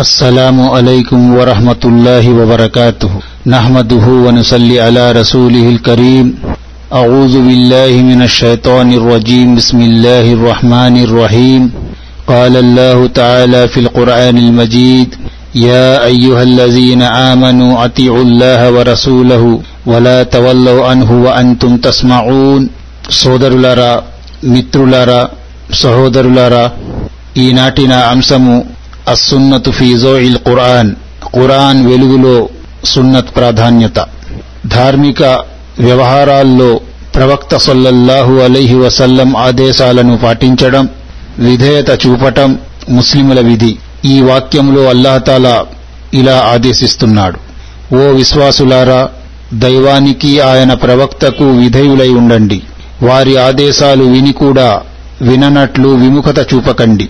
السلام عليكم ورحمة الله وبركاته نحمده ونصلي على رسوله الكريم أعوذ بالله من الشيطان الرجيم بسم الله الرحمن الرحيم قال الله تعالى في القرآن المجيد يا أيها الذين آمنوا أطيعوا الله ورسوله ولا تولوا عنه وأنتم تسمعون సోదరులారా మిత్రులారా సహోదరులారా ఈనాటి నా అంశము అస్సున్నతు ఇల్ ఖురాన్ ఖురాన్ వెలుగులో సున్నత్ ప్రాధాన్యత. ధార్మిక వ్యవహారాల్లో ప్రవక్త సొల్లల్లాహు అలైహి వసల్లం ఆదేశాలను పాటించడం విధేయత చూపటం ముస్లిముల విధి. ఈ వాక్యంలో అల్లాహతాలా ఇలా ఆదేశిస్తున్నాడు. ఓ విశ్వాసులారా దైవానికి ఆయన ప్రవక్తకు విధేయులై ఉండండి. వారి ఆదేశాలు విని కూడా విననట్లు విముఖత చూపకండి.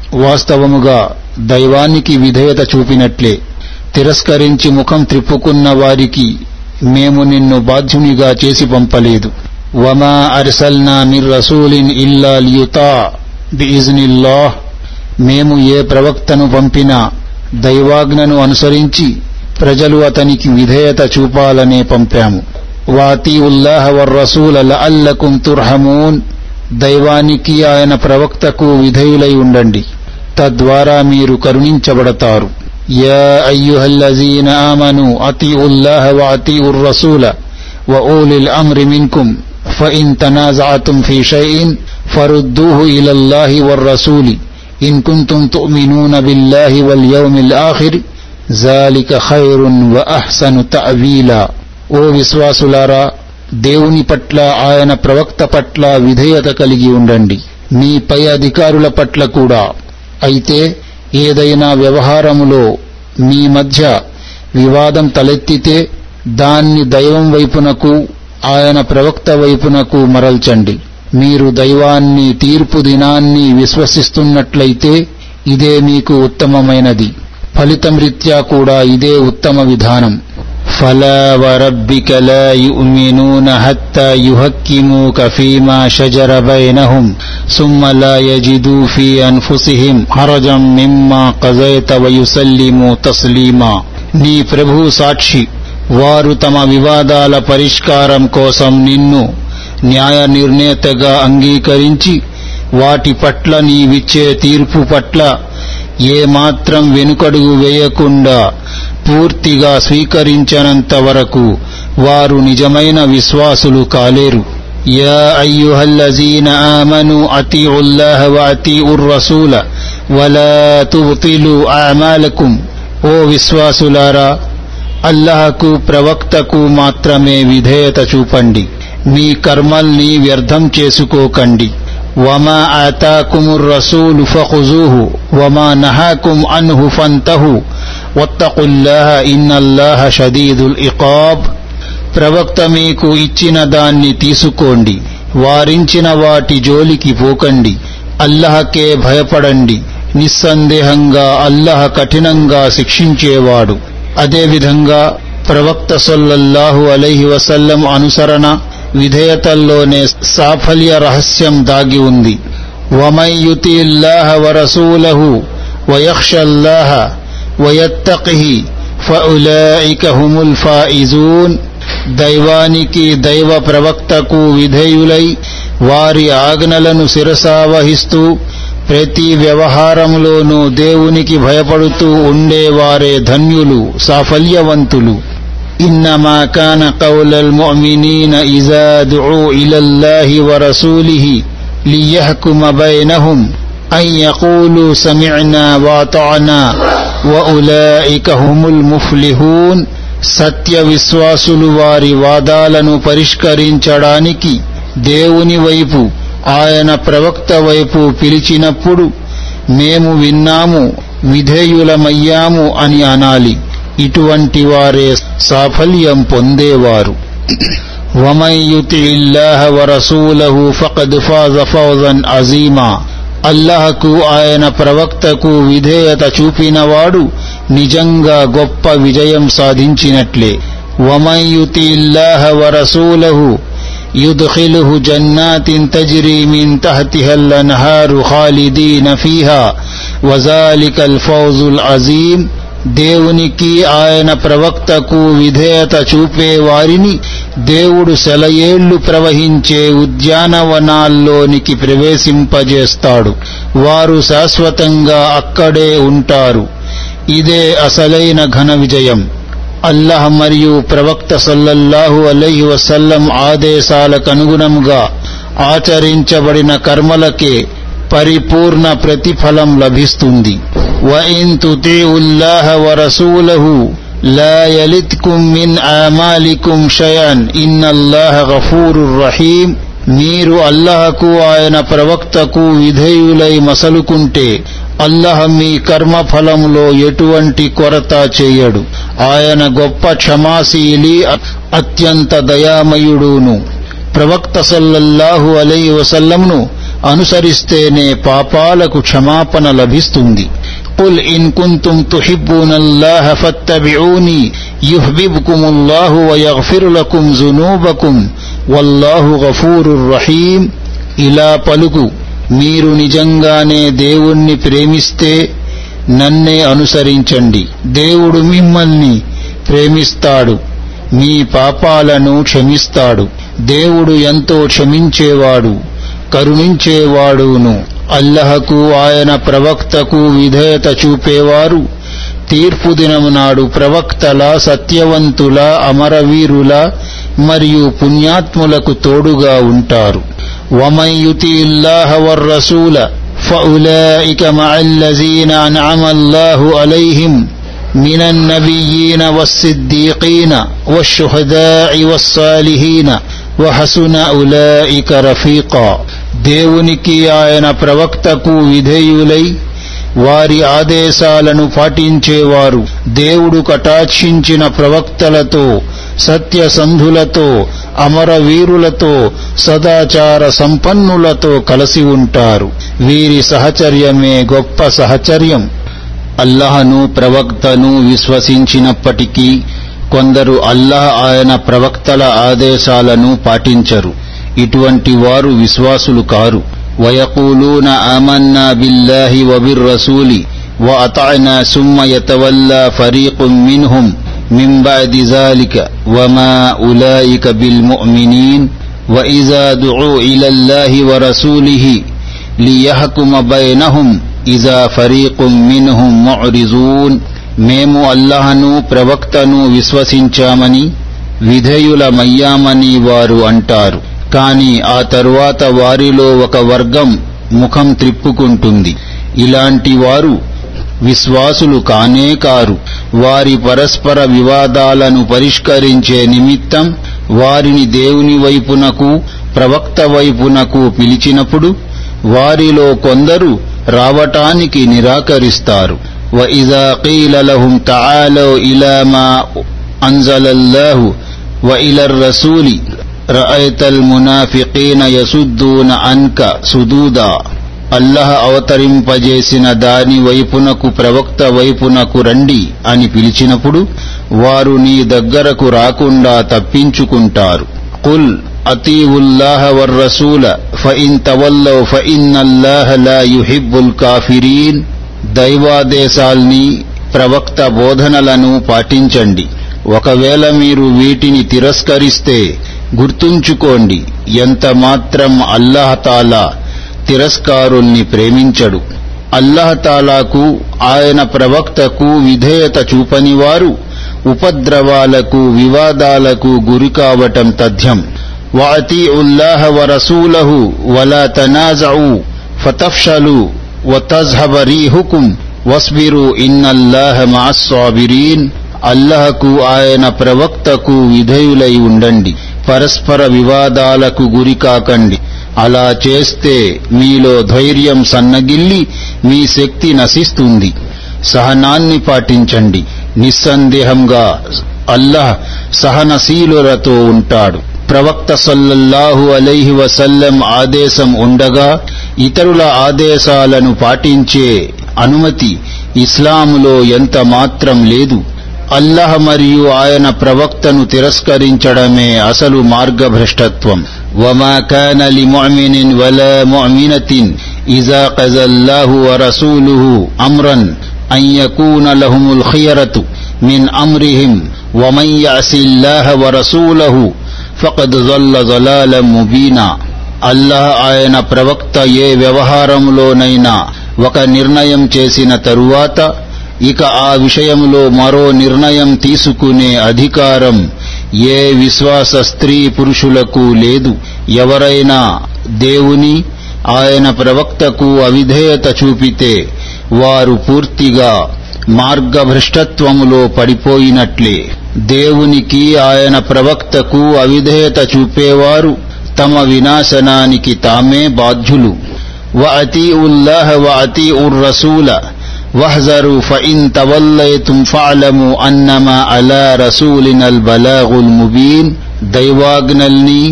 వాస్తవముగా దైవానికి విధేయత చూపినట్లే. తిరస్కరించి ముఖం త్రిప్పుకున్న వారికి మేము నిన్ను బాధ్యునిగా చేసి పంపలేదు. వమా అర్సల్నా మిర్ రసూలిన్ ఇల్లా లియుతా బిఇజ్నిల్లాహ్. మేము ఏ ప్రవక్తను పంపినా దైవాజ్ఞను అనుసరించి ప్రజలు అతనికి విధేయత చూపాలనే పంపాము. వాతి ఉల్లాహర్ రసూల అల్లకుం తుర్హమూన్. దైవానికి ఆయన ప్రవక్తకు విధేయులై ఉండండి. తద్వారా మీరు కరుణించబడతారు యా అయ్యుహల్లజీన ఆమను అతీఉల్లాహ వఅతీఉర్ రసూల వఊలిల్ అమ్రి మిన్కుం فإن تنازعتم في شيء فردوه إلى الله والرسول إن كنتم تؤمنون بالله واليوم الآخر ذلك خير وأحسن تأويلا ఓ విశ్వాసులారా దేవుని పట్ల ఆయన ప్రవక్త పట్ల విధేయత కలిగి ఉండండి మీ పై అధికారుల పట్ల కూడా అయితే ఏదైనా వ్యవహారములో మీ మధ్య వివాదం తలెత్తితే దాన్ని దైవం వైపునకు ఆయన ప్రవక్త వైపునకు మరల్చండి. మీరు దైవాన్ని తీర్పు దినాన్ని విశ్వసిస్తున్నట్లయితే ఇదే మీకు ఉత్తమమైనది. ఫలితం రీత్యా కూడా ఇదే ఉత్తమ విధానం. فلا وربك لا يؤمنون حتى يهكموك فيما شجر بينهم ثم لا يجدوا في أنفسهم حرجا مما قضيت ويسلموا تسليما నీ ప్రభు సాక్షి వారు తమ వివాదాల పరిష్కారం కోసం నిన్ను న్యాయ నిర్ణేతగా అంగీకరించి వాటి పట్ల నీవిచ్చే తీర్పు పట్ల ఏమాత్రం వెనుకడుగు వేయకుండా పూర్తిగా స్వీకరించనంత వరకు వారు నిజమైన విశ్వాసులు కాలేరు. యా అయ్యుహల్లజీన ఆమను అతీఉల్లాహ వఅతీఉర్ రసూల వలా తుబ్తిలు ఓ విశ్వాసులారా అల్లాహకు ప్రవక్తకు మాత్రమే విధేయత చూపండి. మీ కర్మల్ని వ్యర్థం చేసుకోకండి. వమా ఆతాకుముర్ రసూలు ఫఖుజూహు వమా నహాకుం అన్హు ఫంతహు. వత్తకుల్లాహ ఇన్నల్లాహ షదీదుల్ ఇకాబ్. ప్రవక్త మీకు ఇచ్చిన దాన్ని తీసుకోండి వారించిన వాటి జోలికి పోకండి అల్లహకే భయపడండి నిస్సందేహంగా అల్లహ కఠినంగా శిక్షించేవాడు. అదేవిధంగా ప్రవక్త సొల్లల్లాహు అలైహి వసల్లం అనుసరణ విధేయతల్లోనే సాఫల్య రహస్యం దాగి ఉంది. వమయ్యుతిల్లాహ వరసూలహు వయక్షల్లాహ వయత్తకిహి ఫఉలాయిక హుముల్ ఫాయిజూన్ దైవానికి దైవ ప్రవక్తకు విధేయులై వారి ఆజ్ఞలను శిరసావహిస్తూ ప్రతి వ్యవహారంలోనూ దేవునికి భయపడుతూ ఉండేవారే ధన్యులు సాఫల్యవంతులు إنما كان قول المؤمنين إذا دعوا إلى الله ورسوله ليحكم بينهم أن يقولوا سمعنا واطعنا وأولئك هم المفلحون సత్య విశ్వాసులు వారి వాదాలను పరిష్కరించడానికి దేవుని వైపు ఆయన ప్రవక్త వైపు పిలిచినప్పుడు మేము విన్నాము విధేయులమయ్యాము అని అనాలి ఇటువంటి వారే సాఫల్యం పొందేవారు ومن يطع الله ورسوله فقد فاز فوزا عظيما అల్లహకు ఆయన ప్రవక్తకు విధేయత చూపినవాడు నిజంగా గొప్ప విజయం సాధించినట్లే ومن يطع الله ورسوله يدخله جنات تجري من تحتها الأنهار خالدين فيها وذلك الفوز العظيم దేవునికి ఆయన ప్రవక్తకు విధేయత చూపే వారిని దేవుడు సెలయేళ్ళు ప్రవహించే ఉద్యానవనాల్లోనికి ప్రవేశింపజేస్తాడు. వారు శాశ్వతంగా అక్కడే ఉంటారు. ఇదే అసలైన ఘన విజయం. అల్లహ మరియు ప్రవక్త సల్లల్లాహు అలైహి వసల్లం ఆదేశాలకనుగుణంగా ఆచరించబడిన కర్మలకే పరిపూర్ణ ప్రతిఫలం లభిస్తుంది. وإن تطيعوا الله ورسوله لا يلدكم من آمالكم شيئا إن الله غفور رحيم మీరు అల్లహకు ఆయన ప్రవక్తకు విధేయులై మసలుకుంటే అల్లహ మీ కర్మఫలంలో ఎటువంటి కొరత చేయడు ఆయన గొప్ప క్షమాశీలి అత్యంత దయామయుడును ప్రవక్త సల్లల్లాహు అలై వసల్లంను అనుసరిస్తేనే పాపాలకు క్షమాపణ లభిస్తుంది قل إن كنتم تحبون الله فاتبعوني يحببكم الله ويغفر لكم ذنوبكم والله غفور رحيم ఇలా పలుకు మీరు నిజంగానే దేవుణ్ణి ప్రేమిస్తే నన్నే అనుసరించండి దేవుడు మిమ్మల్ని ప్రేమిస్తాడు మీ పాపాలను క్షమిస్తాడు దేవుడు ఎంతో క్షమించేవాడు కరుణించేవాడును అల్లహకు ఆయన ప్రవక్తకు విధేయత చూపేవారు తీర్పు దినము నాడు ప్రవక్తల సత్యవంతుల అమరవీరుల మరియు పుణ్యాత్ములకు తోడుగా ఉంటారు ومن يطع الله والرسول فأولئك مع الذين أنعم الله عليهم من النبيين والصديقين والشهداء والصالحين وحسن أولئك رفيقا దేవునికి ఆయన ప్రవక్తకు విధేయులై వారి ఆదేశాలను పాటించేవారు. దేవుడు కటాక్షించిన ప్రవక్తలతో సత్యసంధులతో అమరవీరులతో సదాచార సంపన్నులతో కలిసి ఉంటారు. వీరి సహచర్యమే గొప్ప సహచర్యం. అల్లహను ప్రవక్తను విశ్వసించినప్పటికీ కొందరు అల్లహ ఆయన ప్రవక్తల ఆదేశాలను పాటించరు. ఇటువంటి వారు విశ్వాసులు కారు ويقولون آمنا بالله وبالرسول وأطعنا ثم يتولى فريق منهم من بعد ذلك وما أولئك بالمؤمنين وإذا دعوا إلى الله ورسوله ليحكم بينهم إذا فريق منهم معرضون మేము అల్లహను ప్రవక్తను విశ్వసించామని విధేయులమయ్యామని వారు అంటారు కాని ఆ తరువాత వారిలో ఒక వర్గం ముఖం త్రిప్పుకుంటుంది ఇలాంటి వారు విశ్వాసులు కానే కారు వారి పరస్పర వివాదాలను పరిష్కరించే నిమిత్తం వారిని దేవుని వైపునకు ప్రవక్త వైపునకు పిలిచినప్పుడు వారిలో కొందరు రావటానికి నిరాకరిస్తారు وإذا قيل لهم تعالوا إلى ما أنزل الله وإلى الرسول రఅైతల్ మునాఫికీన యసుద్దూన అన్క సుదూదా అల్లహ అవతరింపజేసిన దాని వైపునకు ప్రవక్త వైపునకు రండి అని పిలిచినప్పుడు వారు నీ దగ్గరకు రాకుండా తప్పించుకుంటారు. కుల్ అతీవుల్లాహ వర్రసూల ఫఇన్ తవల్లౌ ఫఇన్నల్లాహ లా యుహిబ్బుల్ కాఫిరీన్ దైవాదేశాల్ని ప్రవక్త బోధనలను పాటించండి. ఒకవేళ మీరు వీటిని తిరస్కరిస్తే గుర్తుంచుకోండి ఎంత మాత్రం అల్లహతాలా తిరస్కారుణ్ణి ప్రేమించడు. అల్లహతాలాకు ఆయన ప్రవక్తకు విధేయత చూపనివారు ఉపద్రవాలకు వివాదాలకు గురికావటం తథ్యం. వాతి ఉల్లాహ వరసూలహు వలా తనాజవు ఫతఫ్షలు వతజహబరీహుకుం వస్బిరు ఇన్నల్లాహ మాస్వాబిరీన్ అల్లహకు ఆయన ప్రవక్తకు విధేయులై ఉండండి. పరస్పర వివాదాలకు గురి కాకండి. అలా చేస్తే మీలో ధైర్యం సన్నగిల్లి మీ శక్తి నశిస్తుంది. సహనాన్ని పాటించండి. నిస్సందేహంగా అల్లాహ్ సహనశీలులతో ఉంటాడు. ప్రవక్త సల్లల్లాహు అలైహి వసల్లం ఆదేశం ఉండగా ఇతరుల ఆదేశాలను పాటించే అనుమతి ఇస్లాములో ఎంత మాత్రం లేదు. అల్లహ మరియు ఆయన ప్రవక్తను తిరస్కరించడమే అసలు మార్గభ్రష్టత్వం వమా కాన లిముమినిన్ వలా ముమినతిన్ ఇజా కజల్లాహు వరసూలుహు అమ్రన్ అన్ యకూన లహుముల్ ఖియరతు మిన్ అమ్రిహిం ومن يعص الله ورسوله ఫకద్ జల్ల జలాలం ముబీనా అల్లాహ్ ఆయన ప్రవక్త ఏ వ్యవహారంలోనైనా ఒక నిర్ణయం చేసిన తరువాత ఇక ఆ విషయంలో మరో నిర్ణయం తీసుకునే అధికారం ఏ విశ్వాస స్త్రీ పురుషులకు లేదు. ఎవరైనా దేవుని ఆయన ప్రవక్తకు అవిధేయత చూపితే వారు పూర్తిగా మార్గభ్రష్టత్వములో పడిపోయినట్లే. దేవునికి ఆయన ప్రవక్తకు అవిధేయత చూపేవారు తమ వినాశనానికి తామే బాధ్యులు. వ అతి ఉల్లహ వ అతి ఉర్రసూల واحذروا فإن توليتم فاعلموا أنما على رسولنا البلاغ المبين దైవాజ్ఞల్ని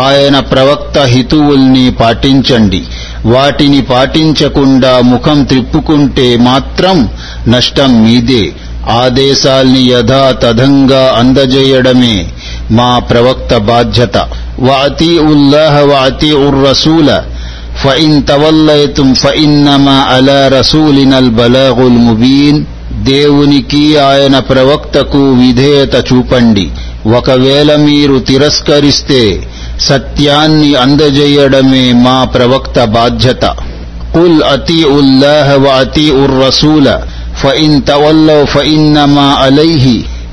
ఆయన ప్రవక్త హితువుల్ని పాటించండి వాటిని పాటించకుండా ముఖం త్రిప్పుకుంటే మాత్రం నష్టం మీదే ఆదేశాల్ని యథాతథంగా అందజేయడమే మా ప్రవక్త బాధ్యత వాతి ఉల్లాహ వాతి ఉర్ రసూల فإن توليتم فإنما على رسولنا البلاغ المبين దేవునికి ఆయన ప్రవక్తకు విధేయత చూపండి ఒకవేళ మీరు తిరస్కరిస్తే సత్యాన్ని అందజేయడమే మా ప్రవక్త బాధ్యత قل أطيعوا الله وأطيعوا الرسول فإن تولوا فإنما عليه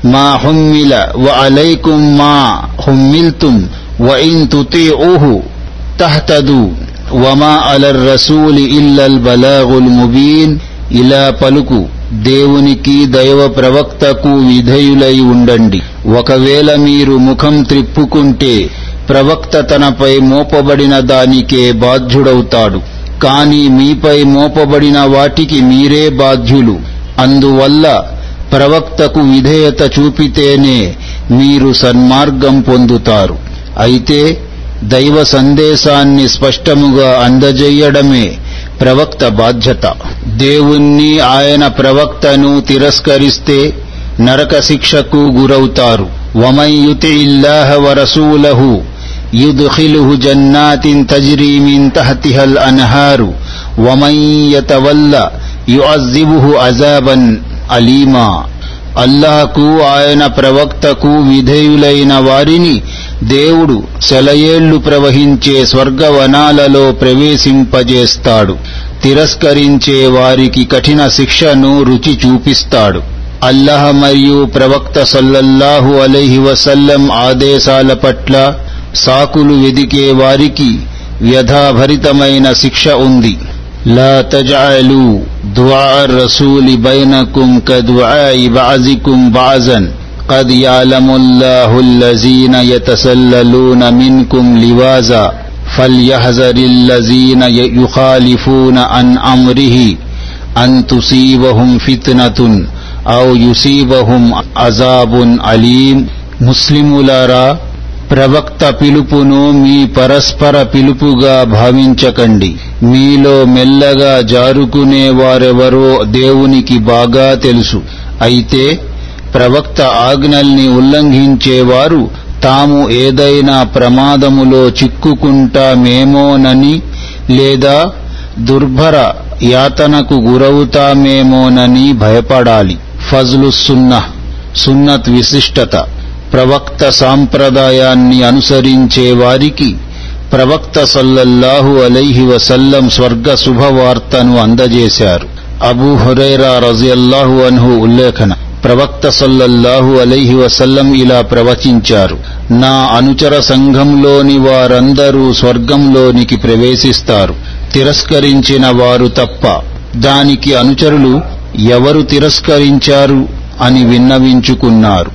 ما حمل وعليكم ما حملتم وإن تطيعوه تهتدوا వమా అలర్ రసూలి ఇల్లల్ బలాగుల్ ముబీన్ ఇలా పలుకు దేవునికి దైవ ప్రవక్తకు విధేయులై ఉండండి. ఒకవేళ మీరు ముఖం త్రిప్పుకుంటే ప్రవక్త తనపై మోపబడిన దానికే బాధ్యుడవుతాడు. కాని మీపై మోపబడిన వాటికి మీరే బాధ్యులు. అందువల్ల ప్రవక్తకు విధేయత చూపితేనే మీరు సన్మార్గం పొందుతారు. అయితే దైవ సందేశాన్ని స్పష్టముగా అందజేయడమే ప్రవక్త బాధ్యత దేవుణ్ణి ఆయన ప్రవక్తను తిరస్కరిస్తే నరక శిక్షకు గురవుతారు వమన్ యుతి ఇల్లాహ వరసూలహు యుద్ఖిలుహు జన్నాతిన్ తజ్రీ మిన్ తహతిహల్ అన్హారు వమన్ యతవల్ల యుఅజ్జిబుహు అజాబన్ అలీమా అల్లాహకు ఆయన ప్రవక్తకు విధేయులైన వారిని దేవుడు సెలయేళ్ళు ప్రవహించే స్వర్గవనాలలో ప్రవేశింపజేస్తాడు. తిరస్కరించే వారికి కఠిన శిక్షను రుచి చూపిస్తాడు. అల్లహ మరియు ప్రవక్త సల్లల్లాహు అలహి వసల్లం ఆదేశాల పట్ల సాకులు వెదికే వారికి వ్యధాభరితమైన శిక్ష ఉంది. ద్వార్ రసూలి బైనకుం కదుఆ బాజన్. قد يعلم الله الذين يتسللون منكم لوازا فليحذر الذين يخالفون عن أمره أن تصيبهم فتنة أو يصيبهم عذاب أليم مسلم لارا ప్రవక్త పిలుపును మీ పరస్పర పిలుపుగా భావించకండి మీలో మెల్లగా జారుకునే వారెవరో దేవునికి బాగా తెలుసు అయితే ప్రవక్త ఆజ్ఞల్ని ఉల్లంఘించేవారు తాము ఏదైనా ప్రమాదములో చిక్కుకుంటామేమోనని లేదా దుర్భర యాతనకు గురవుతామేమోనని భయపడాలి. ఫజ్లు సున్న సున్నత్ విశిష్టత. ప్రవక్త సాంప్రదాయాన్ని అనుసరించే వారికి ప్రవక్త సల్లల్లాహు అలైహి వసల్లం స్వర్గ శుభవార్తను అందజేశారు. అబూ హురైరా రజియల్లాహు అన్హు ఉల్లేఖన. ప్రవక్త సల్లల్లాహు అలైహి వసల్లం ఇలా ప్రవచించారు. నా అనుచర సంఘంలోని వారందరూ స్వర్గంలోనికి ప్రవేశిస్తారు. తిరస్కరించిన వారు తప్ప దానికి అనుచరులు ఎవరు తిరస్కరించారు అని విన్నవించుకున్నారు.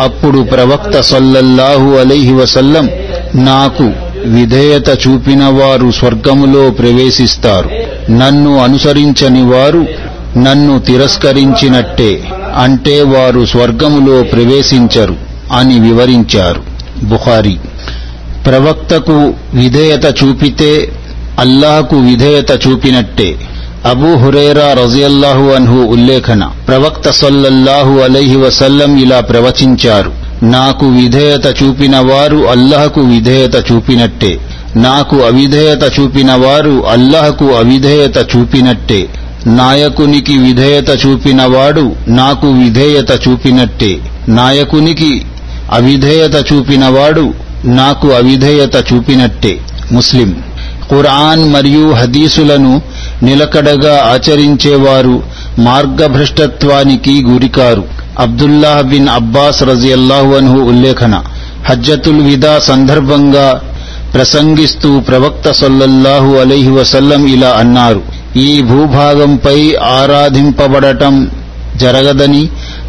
అప్పుడు ప్రవక్త సల్లల్లాహు అలైహి వసల్లం నాకు విధేయత చూపిన వారు స్వర్గములో ప్రవేశిస్తారు. నన్ను అనుసరించని వారు నన్ను తిరస్కరించినట్టే. అంటే వారు స్వర్గములో ప్రవేశించరు అని వివరించారు బుఖారి. ప్రవక్తకు విధేయత చూపితే అల్లాహకు విధేయత చూపినట్టే. అబూ హురేరా రజియల్లాహు అన్హు ఉల్లేఖన. ప్రవక్త సల్లల్లాహు అలైహి వసల్లం ఇలా ప్రవచించారు నాకు విధేయత చూపిన వారు అల్లహకు విధేయత చూపినట్టే. నాకు అవిధేయత చూపిన వారు అల్లహకు అవిధేయత చూపినట్టే. నాయకునికి విధేయత చూపినవాడు నాకు విధేయత చూపినట్టే. నాయకునికి అవిధేయత చూపినవాడు నాకు అవిధేయత చూపినట్టే. ముస్లిం. ఖురాన్ మరియు హదీసులను నిలకడగా ఆచరించేవారు మార్గభ్రష్టత్వానికి గురికారు. అబ్దుల్లాహ్ బిన్ అబ్బాస్ రజియల్లాహు అన్హు ఉల్లేఖన. హజ్జతుల్ విదా సందర్భంగా ప్రసంగిస్తూ ప్రవక్త సల్లల్లాహు అలైహి వసల్లం ఇలా అన్నారు. ఈ భూభాగంపై ఆరాధింపబడటం జరగదని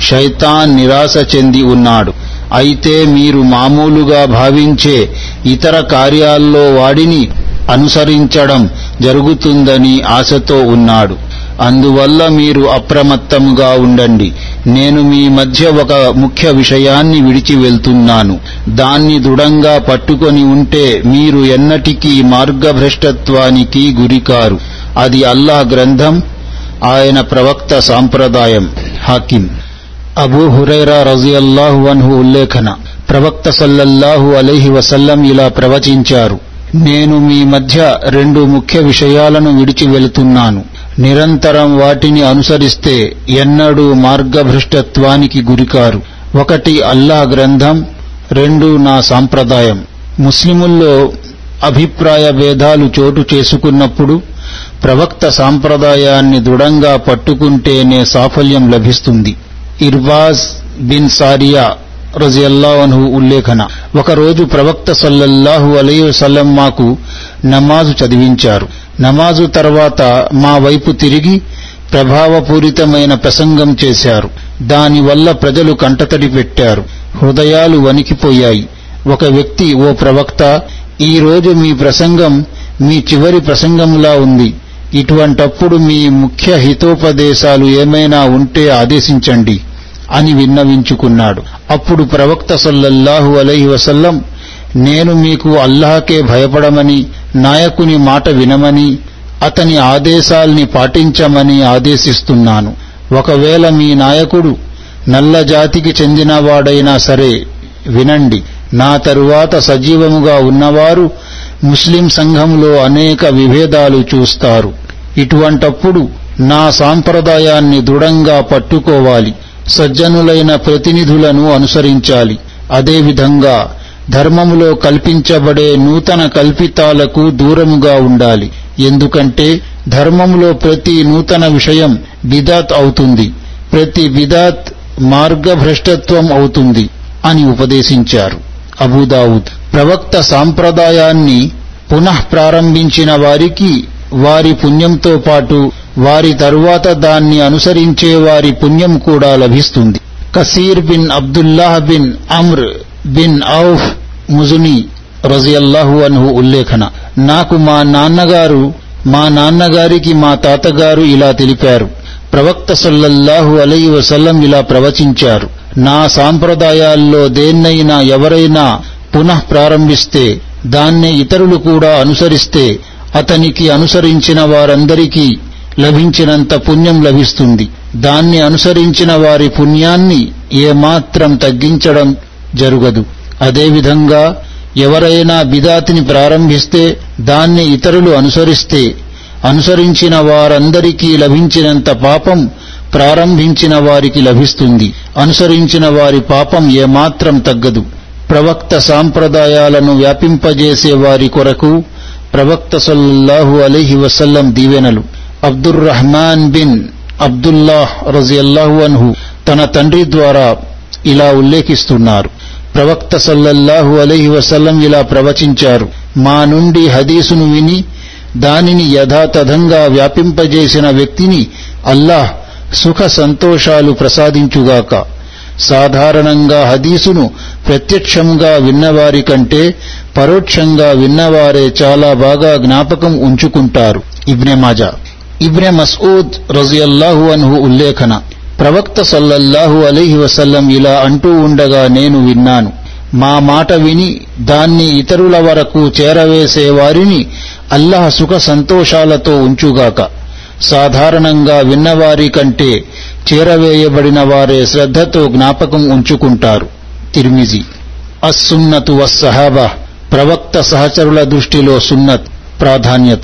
శైతాన్ నిరాశ చెంది ఉన్నాడు. అయితే మీరు మామూలుగా భావించే ఇతర కార్యాల్లో వాడిని అనుసరించడం జరుగుతుందని ఆశతో ఉన్నాడు. అందువల్ల మీరు అప్రమత్తముగా ఉండండి. నేను మీ మధ్య ఒక ముఖ్య విషయాన్ని విడిచి వెళ్తున్నాను. దాన్ని దృఢంగా పట్టుకొని ఉంటే మీరు ఎన్నటికీ మార్గభ్రష్టత్వానికి గురికారు. అది అల్లాహ్ గ్రంథం ఆయన ప్రవక్త సాంప్రదాయం. హాకిం. అబూ హురైరా రజియల్లాహు అన్హు ఉల్లేఖన. ప్రవక్త సల్లల్లాహు అలైహి వసల్లం ఇలా ప్రవచించారు. నేను మీ మధ్య రెండు ముఖ్య విషయాలను విడిచి వెళుతున్నాను. నిరంతరం వాటిని అనుసరిస్తే ఎన్నడూ మార్గభ్రష్టత్వానికి గురికారు. ఒకటి అల్లా గ్రంథం రెండు నా సాంప్రదాయం. ముస్లిముల్లో అభిప్రాయ భేదాలు చోటు చేసుకున్నప్పుడు ప్రవక్త సాంప్రదాయాన్ని దృఢంగా పట్టుకుంటేనే సాఫల్యం లభిస్తుంది. ఇర్బాజ్ బిన్ సారియా రజియల్లాహు ఉల్లేఖన. ఒకరోజు ప్రవక్త సల్లల్లాహు అలైవసల్లం మాకు నమాజు చదివించారు. నమాజు తర్వాత మా వైపు తిరిగి ప్రభావపూరితమైన ప్రసంగం చేశారు. దానివల్ల ప్రజలు కంటతడి పెట్టారు. హృదయాలు వణికిపోయాయి. ఒక వ్యక్తి ఓ ప్రవక్త ఈ రోజు మీ ప్రసంగం మీ చివరి ప్రసంగంలా ఉంది. ఇటువంటప్పుడు మీ ముఖ్య హితోపదేశాలు ఏమైనా ఉంటే ఆదేశించండి అని విన్నవించుకున్నాడు. అప్పుడు ప్రవక్త సల్లల్లాహు అలైహి వసల్లం నేను మీకు అల్లాహకే భయపడమని నాయకుని మాట వినమని అతని ఆదేశాల్ని పాటించమని ఆదేశిస్తున్నాను. ఒకవేళ మీ నాయకుడు నల్ల జాతికి చెందినవాడైనా సరే వినండి నా తరువాత సజీవముగా ఉన్నవారు ముస్లిం సంఘంలో అనేక విభేదాలు చూస్తారు. ఇటువంటప్పుడు నా సాంప్రదాయాన్ని దృఢంగా పట్టుకోవాలి. సజ్జనులైన ప్రతినిధులను అనుసరించాలి. అదేవిధంగా ధర్మములో కల్పించబడే నూతన కల్పితాలకు దూరముగా ఉండాలి. ఎందుకంటే ధర్మములో ప్రతి నూతన విషయం బిదాత్ అవుతుంది. ప్రతి బిదాత్ మార్గభ్రష్టత్వం అవుతుంది అని ఉపదేశించారు. అబూదావుద్. ప్రవక్త సాంప్రదాయాన్ని పునః ప్రారంభించిన వారికి వారి పుణ్యంతో పాటు వారి తరువాత దాన్ని అనుసరించే వారి పుణ్యం కూడా లభిస్తుంది. Kathir bin Abdullah bin Amr bin Awf Muzani రజియల్లాహు అన్హు ఉల్లేఖన. నాకు మా నాన్నగారు మా నాన్నగారికి మా తాతగారు ఇలా తెలిపారు. ప్రవక్త సల్లల్లాహు అలై వసల్లం ఇలా ప్రవచించారు. నా సాంప్రదాయాల్లో దేన్నైనా ఎవరైనా పునః ప్రారంభిస్తే దాన్నే ఇతరులు కూడా అనుసరిస్తే అతనికి అనుసరించిన వారందరికీ లభించినంత పుణ్యం లభిస్తుంది. దాన్ని అనుసరించిన వారి పుణ్యాన్ని ఏమాత్రం తగ్గించడం జరుగదు. అదేవిధంగా ఎవరైనా బిదాతిని ప్రారంభిస్తే దాన్ని ఇతరులు అనుసరిస్తే అనుసరించిన వారందరికీ లభించినంత పాపం ప్రారంభించిన వారికి లభిస్తుంది. అనుసరించిన వారి పాపం ఏమాత్రం తగ్గదు. ప్రవక్త సాంప్రదాయాలను వ్యాపింపజేసే వారి కొరకు ప్రవక్త సల్లల్లాహు అలీహి వసల్లం దీవెనలు. అబ్దుర్ రహమాన్ బిన్ అబ్దుల్లాహ్ రజియల్లాహు అన్హు తన తండ్రి ద్వారా ఇలా ఉల్లేఖిస్తున్నారు. ప్రవక్త సల్లల్లాహు అలీహి వసల్లం ఇలా ప్రవచించారు. మా నుండి హదీసును విని దానిని యథాతథంగా వ్యాపింపజేసిన వ్యక్తిని అల్లాహ్ సుఖ సంతోషాలు ప్రసాదించుగాక. సాధారణంగా హదీసును ప్రత్యక్షంగా విన్నవారి కంటే పరోక్షంగా విన్నవారే చాలా బాగా జ్ఞాపకం ఉంచుకుంటారు. ఇబ్నె మాజా. ఇబ్నె మసూద్ రజియల్లాహు అన్హు ఉల్లేఖన. ప్రవక్త సల్లల్లాహు అలీహి వసల్లం ఇలా అంటూ ఉండగా నేను విన్నాను. మా మాట విని దాన్ని ఇతరుల వరకు చేరవేసే వారిని అల్లహ సుఖ సంతోషాలతో ఉంచుగాక. సాధారణంగా విన్నవారి కంటే చేరవేయబడిన వారే శ్రద్ధతో జ్ఞాపకం ఉంచుకుంటారు. తిర్మిజి. అస్సున్నతు వస్సహాబా ప్రవక్త సహచరుల దృష్టిలో సున్నత్ ప్రాధాన్యత.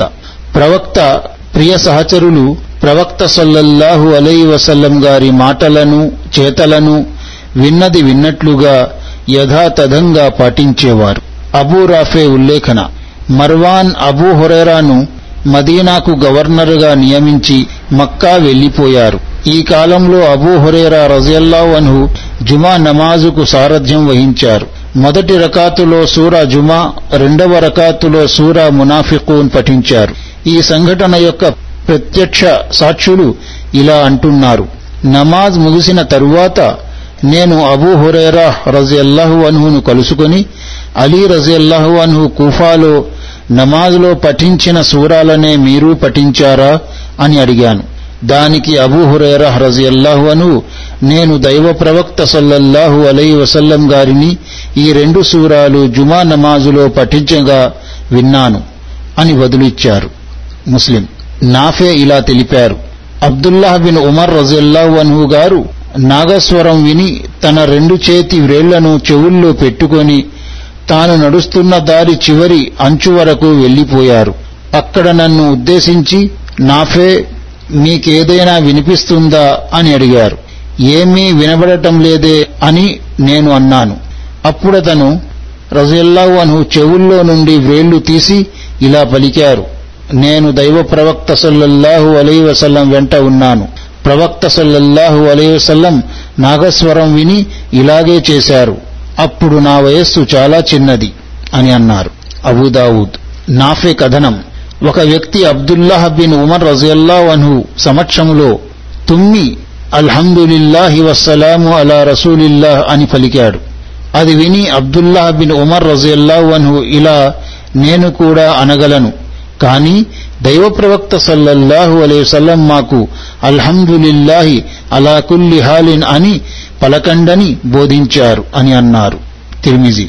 ప్రవక్త ప్రియ సహచరులు ప్రవక్త సల్లల్లాహు అలై వసల్లం గారి మాటలను చేతలను విన్నది విన్నట్లుగా యథాతథంగా పాటించేవారు. అబూ రాఫే ఉల్లేఖన. మర్వాన్ అబూ హురైరాను మదీనాకు గవర్నరుగా నియమించి మక్కా వెళ్ళిపోయారు ఈ కాలంలో అబూ హురేరా రజయల్లాహు అన్హు జుమా నమాజుకు సారథ్యం వహించారు. మొదటి రకాతులో సూరా జుమా రెండవ రకాతులో సూరా మునాఫికూన్ పఠించారు. ఈ సంఘటన యొక్క ప్రత్యక్ష సాక్షులు ఇలా అంటున్నారు. నమాజ్ ముగిసిన తరువాత నేను అబూ హురేరా రజయల్లాహు అన్హును కలుసుకొని అలీ రజయల్లాహు అన్హు కూఫాలో నమాజ్లో పఠించిన సూరాలనే మీరు పఠించారా అని అడిగాను. దానికి అబూ హురైరా రజయల్లాహు అను నేను దైవ ప్రవక్త సల్లల్లాహు అలై వసల్లం గారిని ఈ రెండు సూరాలు జుమా నమాజులో పఠించగా విన్నాను అని వదులిచ్చారు. ముస్లిం నాఫే ఇలా తెలిపారు. అబ్దుల్లాహ్ బిన్ ఉమర్ రజల్లాహు అన్హు గారు నాగస్వరం విని తన రెండు చేతి వ్రేళ్ళను చెవుల్లో పెట్టుకొని తాను నడుస్తున్న దారి చివరి అంచు వరకు వెళ్ళిపోయారు అక్కడ నన్ను ఉద్దేశించి నాఫే మీకేదైనా వినిపిస్తుందా అని అడిగారు. ఏమీ వినబడటం లేదే అని నేను అన్నాను. అప్పుడతను రజల్లాహు అన్హు చెవుల్లో నుండి వేళ్ళు తీసి ఇలా పలికారు. నేను దైవ ప్రవక్త సల్లల్లాహు అలై వసల్లం వెంట ఉన్నాను. ప్రవక్త సల్లల్లాహు అలై వసల్లం నాగస్వరం విని ఇలాగే చేశారు. అప్పుడు నా వయస్సు చాలా చిన్నది అని అన్నారు. అబూదావుద్ నాఫే కథనం. ఒక వ్యక్తి అబ్దుల్లాహ్ బిన్ ఉమర్ రజయల్లాహు అన్హు సమక్షములో తుమ్మి అల్హమ్దులిల్లాహి వస్సలాము అలా రసూలిల్లాహ్ అని పలికాడు. అది విని అబ్దుల్లాహ్ బిన్ ఉమర్ రజయల్లాహు అన్హు ఇలా నేను కూడా అనగలను. కానీ దైవ ప్రవక్త సల్లల్లాహు అలై మాకు అల్హమ్దులిల్లాహి అలా కుల్లి హాలిన్ అని పలకండని బోధించారు అని అన్నారు. తిరిమిజి.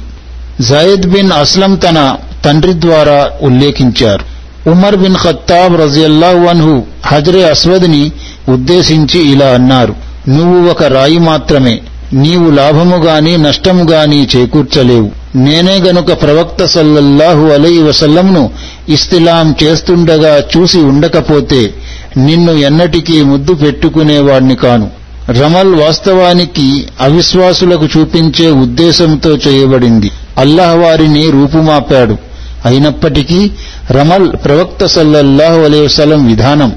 జయద్ బిన్ అస్లం తన తండ్రి ద్వారా ఉల్లేఖించారు. ఉమర్ బిన్ ఖత్తాబ్ రజియల్లాహు అన్హు హజరే అస్వద్ని ఉద్దేశించి ఇలా అన్నారు నువ్వు ఒక రాయి మాత్రమే నీవు లాభము గాని నష్టము గాని చేకూర్చలేవు. నేనే గనుక ప్రవక్త సల్లల్లాహు అలై వసల్లంను ఇస్తిలాం చేస్తుండగా చూసి ఉండకపోతే నిన్ను ఎన్నటికీ ముద్దు పెట్టుకునేవాణ్ణి కాను. రమల్ వాస్తవానికి అవిశ్వాసులకు చూపించే ఉద్దేశంతో చేయబడింది. అల్లాహ్ వారిని రూపుమాపాడు. అయినప్పటికీ రమల్ ప్రవక్త సల్లల్లాహు అలైవసలం విధానం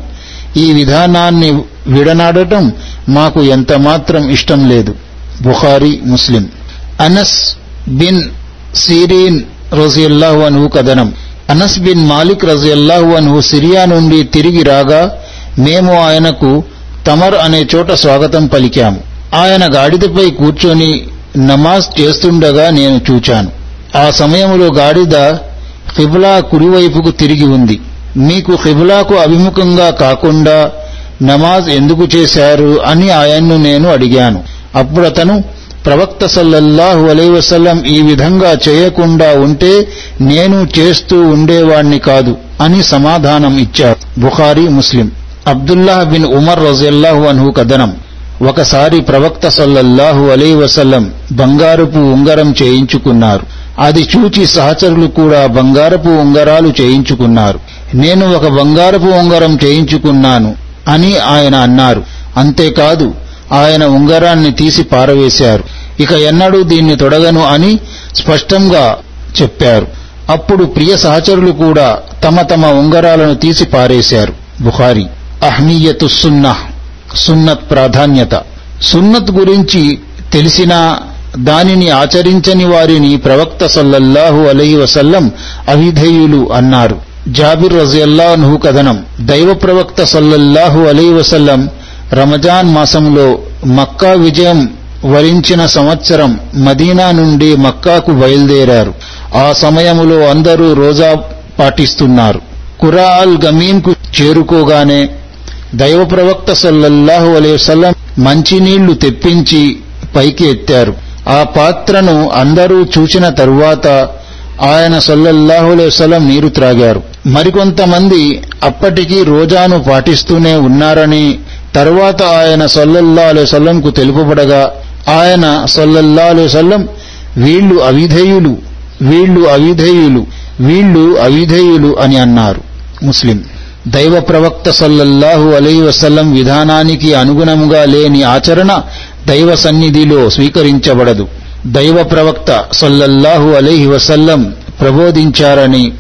ఈ విధానాన్ని విడనాడటం మాకు ఎంతమాత్రం ఇష్టం లేదు. Bukhari Muslim. Anas bin Sirin రజియల్లాహు అన్హు కథనం. అనస్ బిన్ మాలిక్ రజియల్లాహు అన్హు సిరియా నుండి తిరిగి రాగా మేము ఆయనకు తమర్ అనే చోట స్వాగతం పలికాము. ఆయన గాడిదపై కూర్చొని నమాజ్ చేస్తుండగా నేను చూచాను. ఆ సమయంలో గాడిద ఖిబ్లా కుడివైపుకు తిరిగి ఉంది. మీకు ఖిబ్లాకు అభిముఖంగా కాకుండా నమాజ్ ఎందుకు చేశారు అని ఆయన్ను నేను అడిగాను. అప్పుడు అతను ప్రవక్త సల్లల్లాహు అలై ఈ విధంగా చేయకుండా ఉంటే నేను చేస్తూ ఉండేవాణ్ణి కాదు అని సమాధానం ఇచ్చారు. Bukhari Muslim. Abdullah bin Umar రజల్లాహు అన్హు కథనం. ఒకసారి ప్రవక్త సల్లల్లాహు అలై బంగారుపు బంగారపు ఉంగరం చేయించుకున్నారు. అది చూచి సహచరులు కూడా బంగారపు ఉంగరాలు చేయించుకున్నారు. నేను ఒక బంగారపు ఉంగరం చేయించుకున్నాను అని ఆయన అన్నారు. అంతేకాదు ఆయన ఉంగరాన్ని తీసి పారవేశారు. ఇక ఎన్నడూ దీన్ని తొడగను అని స్పష్టంగా చెప్పారు. అప్పుడు ప్రియ సహచరులు కూడా తమ తమ ఉంగరాలను తీసి పారేశారు. బుఖారి. అహ్మీయతు సున్నా సున్నత్ ప్రాధాన్యత. సున్నత్ గురించి తెలిసినా దానిని ఆచరించని వారిని ప్రవక్త సల్లల్లాహు అలైహి వసల్లం అవిధేయులు అన్నారు. జాబిర్ రజియల్లాహు కథనం. దైవ ప్రవక్త సల్లల్లాహు అలైహి వసల్లం రమజాన్ మాసంలో మక్కా విజయం వరించిన సంవత్సరం మదీనా నుండి మక్కాకు బయలుదేరారు. ఆ సమయములో అందరూ రోజా పాటిస్తున్నారు. కురాల్ గమీన్కు చేరుకోగానే దైవ ప్రవక్త సల్లల్లాహు అలైహి వసల్లం మంచినీళ్ళు తెప్పించి పైకి ఎత్తారు. ఆ పాత్రను అందరూ చూచిన తరువాత ఆయన సల్లల్లాహు అలైహి నీరు త్రాగారు. మరికొంతమంది అప్పటికీ రోజాను పాటిస్తూనే ఉన్నారని తరువాత ఆయన సల్లల్లా అలైహి తెలుపబడగా ఆయన సల్లల్లా అలైహి వీళ్ళు అవిధేయులు వీళ్ళు అవిధేయులు వీళ్ళు అవిధేయులు అని అన్నారు. ముస్లిం దైవ ప్రవక్త సల్లల్లాహు అలీ వసల్లం విధానానికి అనుగుణముగా లేని ఆచరణ దైవ సన్నిధిలో స్వీకరించబడదు. దైవ ప్రవక్త సల్లల్లాహు అలీహి వసల్లం ప్రబోధించారని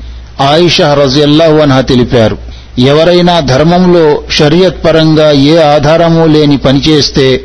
ఆయిషా రజల్లాహు అన్హా తెలిపారు. ఎవరైనా ధర్మంలో షరియత్ పరంగా ఏ ఆధారమూ లేని పనిచేస్తే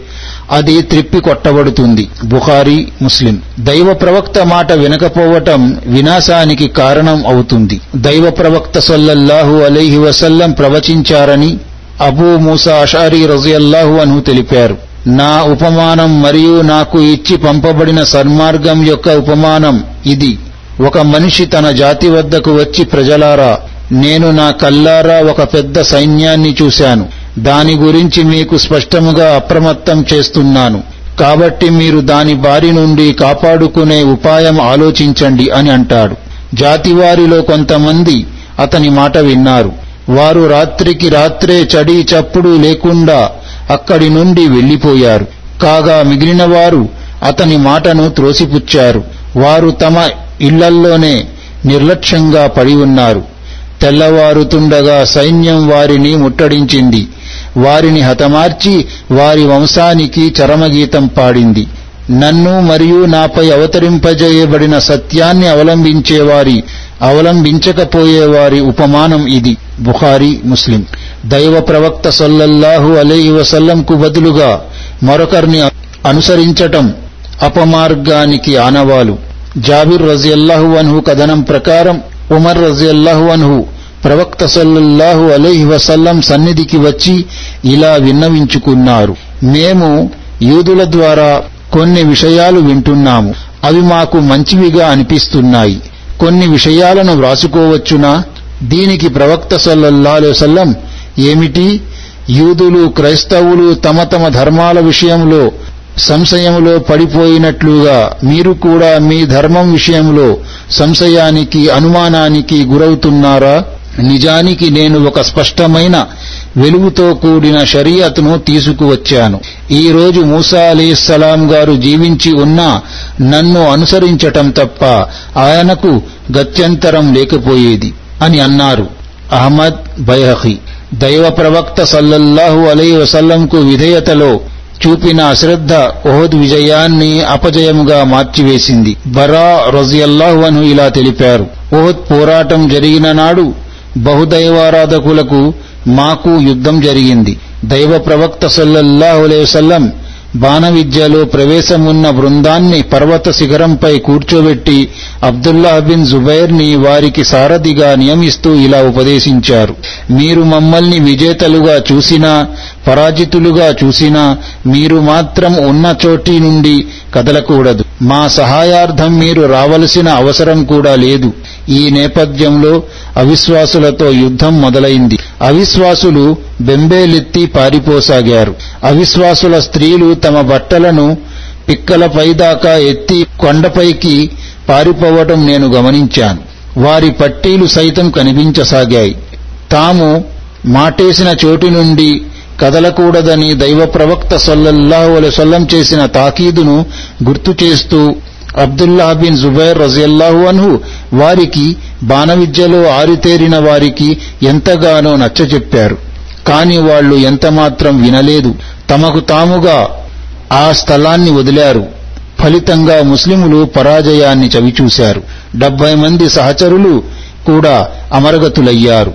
అది త్రిప్పి కొట్టబడుతుంది. బుఖారీ ముస్లిం. దైవ ప్రవక్త మాట వినకపోవటం వినాశానికి కారణం అవుతుంది. దైవ ప్రవక్త సల్లల్లాహు అలీహి వసల్లం ప్రవచించారని అబూ మూసా అషారీ రజియల్లాహు అను తెలిపారు. నా ఉపమానం మరియు నాకు ఇచ్చి పంపబడిన సన్మార్గం యొక్క ఉపమానం ఇది. ఒక మనిషి తన జాతి వద్దకు వచ్చి ప్రజలారా నేను నా కల్లారా ఒక పెద్ద సైన్యాన్ని చూశాను. దాని గురించి మీకు స్పష్టముగా అప్రమత్తం చేస్తున్నాను. కాబట్టి మీరు దాని బారి నుండి కాపాడుకునే ఉపాయం ఆలోచించండి అని అంటాడు. జాతివారిలో కొంతమంది అతని మాట విన్నారు. వారు రాత్రికి రాత్రే చడి చప్పుడు లేకుండా అక్కడి నుండి వెళ్ళిపోయారు కాగా మిగిలిన వారు అతని మాటను త్రోసిపుచ్చారు. వారు తమ ఇళ్ళల్లోనే నిర్లక్ష్యంగా పడి ఉన్నారు. తెల్లవారుతుండగా సైన్యం వారిని ముట్టడించింది. వారిని హతమార్చి వారి వంశానికి చరమగీతం పాడింది. నన్ను మరియు నాపై అవతరింపజేయబడిన సత్యాన్ని అవలంబించేవారి అవలంబించకపోయేవారి ఉపమానం ఇది. బుఖారీ ముస్లిం. దైవ ప్రవక్త సల్లల్లాహు అలై వసల్లంకు బదులుగా మరొకరిని అనుసరించటం అపమార్గానికి ఆనవాలు. జాబిర్ రజియల్లాహు అన్హు కథనం ప్రకారం ఉమర్ రజియల్లాహు అన్హు ప్రవక్త సల్లల్లాహు అలైహి వసల్లం సన్నిధికి వచ్చి ఇలా విన్నవించుకున్నారు. మేము యూదుల ద్వారా కొన్ని విషయాలు వింటున్నాము. అవి మాకు మంచివిగా అనిపిస్తున్నాయి. కొన్ని విషయాలను వ్రాసుకోవచ్చునా? దీనికి ప్రవక్త సల్లల్లాహు వసల్లం ఏమిటి? యూదులు క్రైస్తవులు తమ తమ ధర్మాల విషయంలో సంశయంలో పడిపోయినట్లుగా మీరు కూడా మీ ధర్మం విషయంలో సంశయానికి అనుమానానికి గురవుతున్నారా? నిజానికి నేను ఒక స్పష్టమైన వెలుగుతో కూడిన షరియత్ను తీసుకువచ్చాను. ఈ రోజు మూసా అలీస్సలాం గారు జీవించి ఉన్నా నన్ను అనుసరించటం తప్ప ఆయనకు గత్యంతరం లేకపోయేది అని అన్నారు. అహ్మద్ బైహీ దైవ ప్రవక్త సల్లల్లాహు అలై వసల్లంకు విధేయతలో చూపిన అశ్రద్ధ ఓహద్ విజయాన్ని అపజయముగా మార్చివేసింది. బరా రజియల్లాహు అను ఇలా తెలిపారు. ఓహద్ పోరాటం జరిగిన నాడు బహుదైవారాధకులకు మాకు యుద్ధం జరిగింది. దైవ ప్రవక్త సల్లల్లాహు అలైవసల్లం బాణ విద్యలో ప్రవేశమున్న బృందాన్ని పర్వత శిఖరంపై కూర్చోబెట్టి అబ్దుల్లా బిన్ జుబైర్ని వారికి సారథిగా నియమిస్తూ ఇలా ఉపదేశించారు. మీరు మమ్మల్ని విజేతలుగా చూసినా పరాజితులుగా చూసినా మీరు మాత్రం ఉన్న చోటి నుండి కదలకూడదు. మా సహాయార్థం మీరు రావలసిన అవసరం కూడా లేదు. ఈ నేపథ్యంలో అవిశ్వాసులతో యుద్ధం మొదలైంది. అవిశ్వాసులు బెంబేలెత్తి పారిపోసాగారు. అవిశ్వాసుల స్త్రీలు తమ బట్టలను పిక్కలపై దాకా ఎత్తి కొండపైకి పారిపోవటం నేను గమనించాను. వారి పట్టీలు సైతం కనిపించసాగాయి. తాము మాటేసిన చోటి నుండి కదలకూడదని దైవ ప్రవక్త సల్లల్లాహు చేసిన తాకీదును గుర్తు చేస్తూ అబ్దుల్లా బిన్ జుబైర్ రజియల్లాహు అన్హు వారికి బాణవిద్యలో ఆరితేరిన వారికి ఎంతగానో నచ్చచెప్పారు. కాని వాళ్ళు ఎంతమాత్రం వినలేదు. తమకు తాముగా ఆ స్థలాన్ని వదిలారు. ఫలితంగా ముస్లిములు పరాజయాన్ని చవిచూశారు. డెబ్బై మంది సహచరులు కూడా అమరగతులయ్యారు.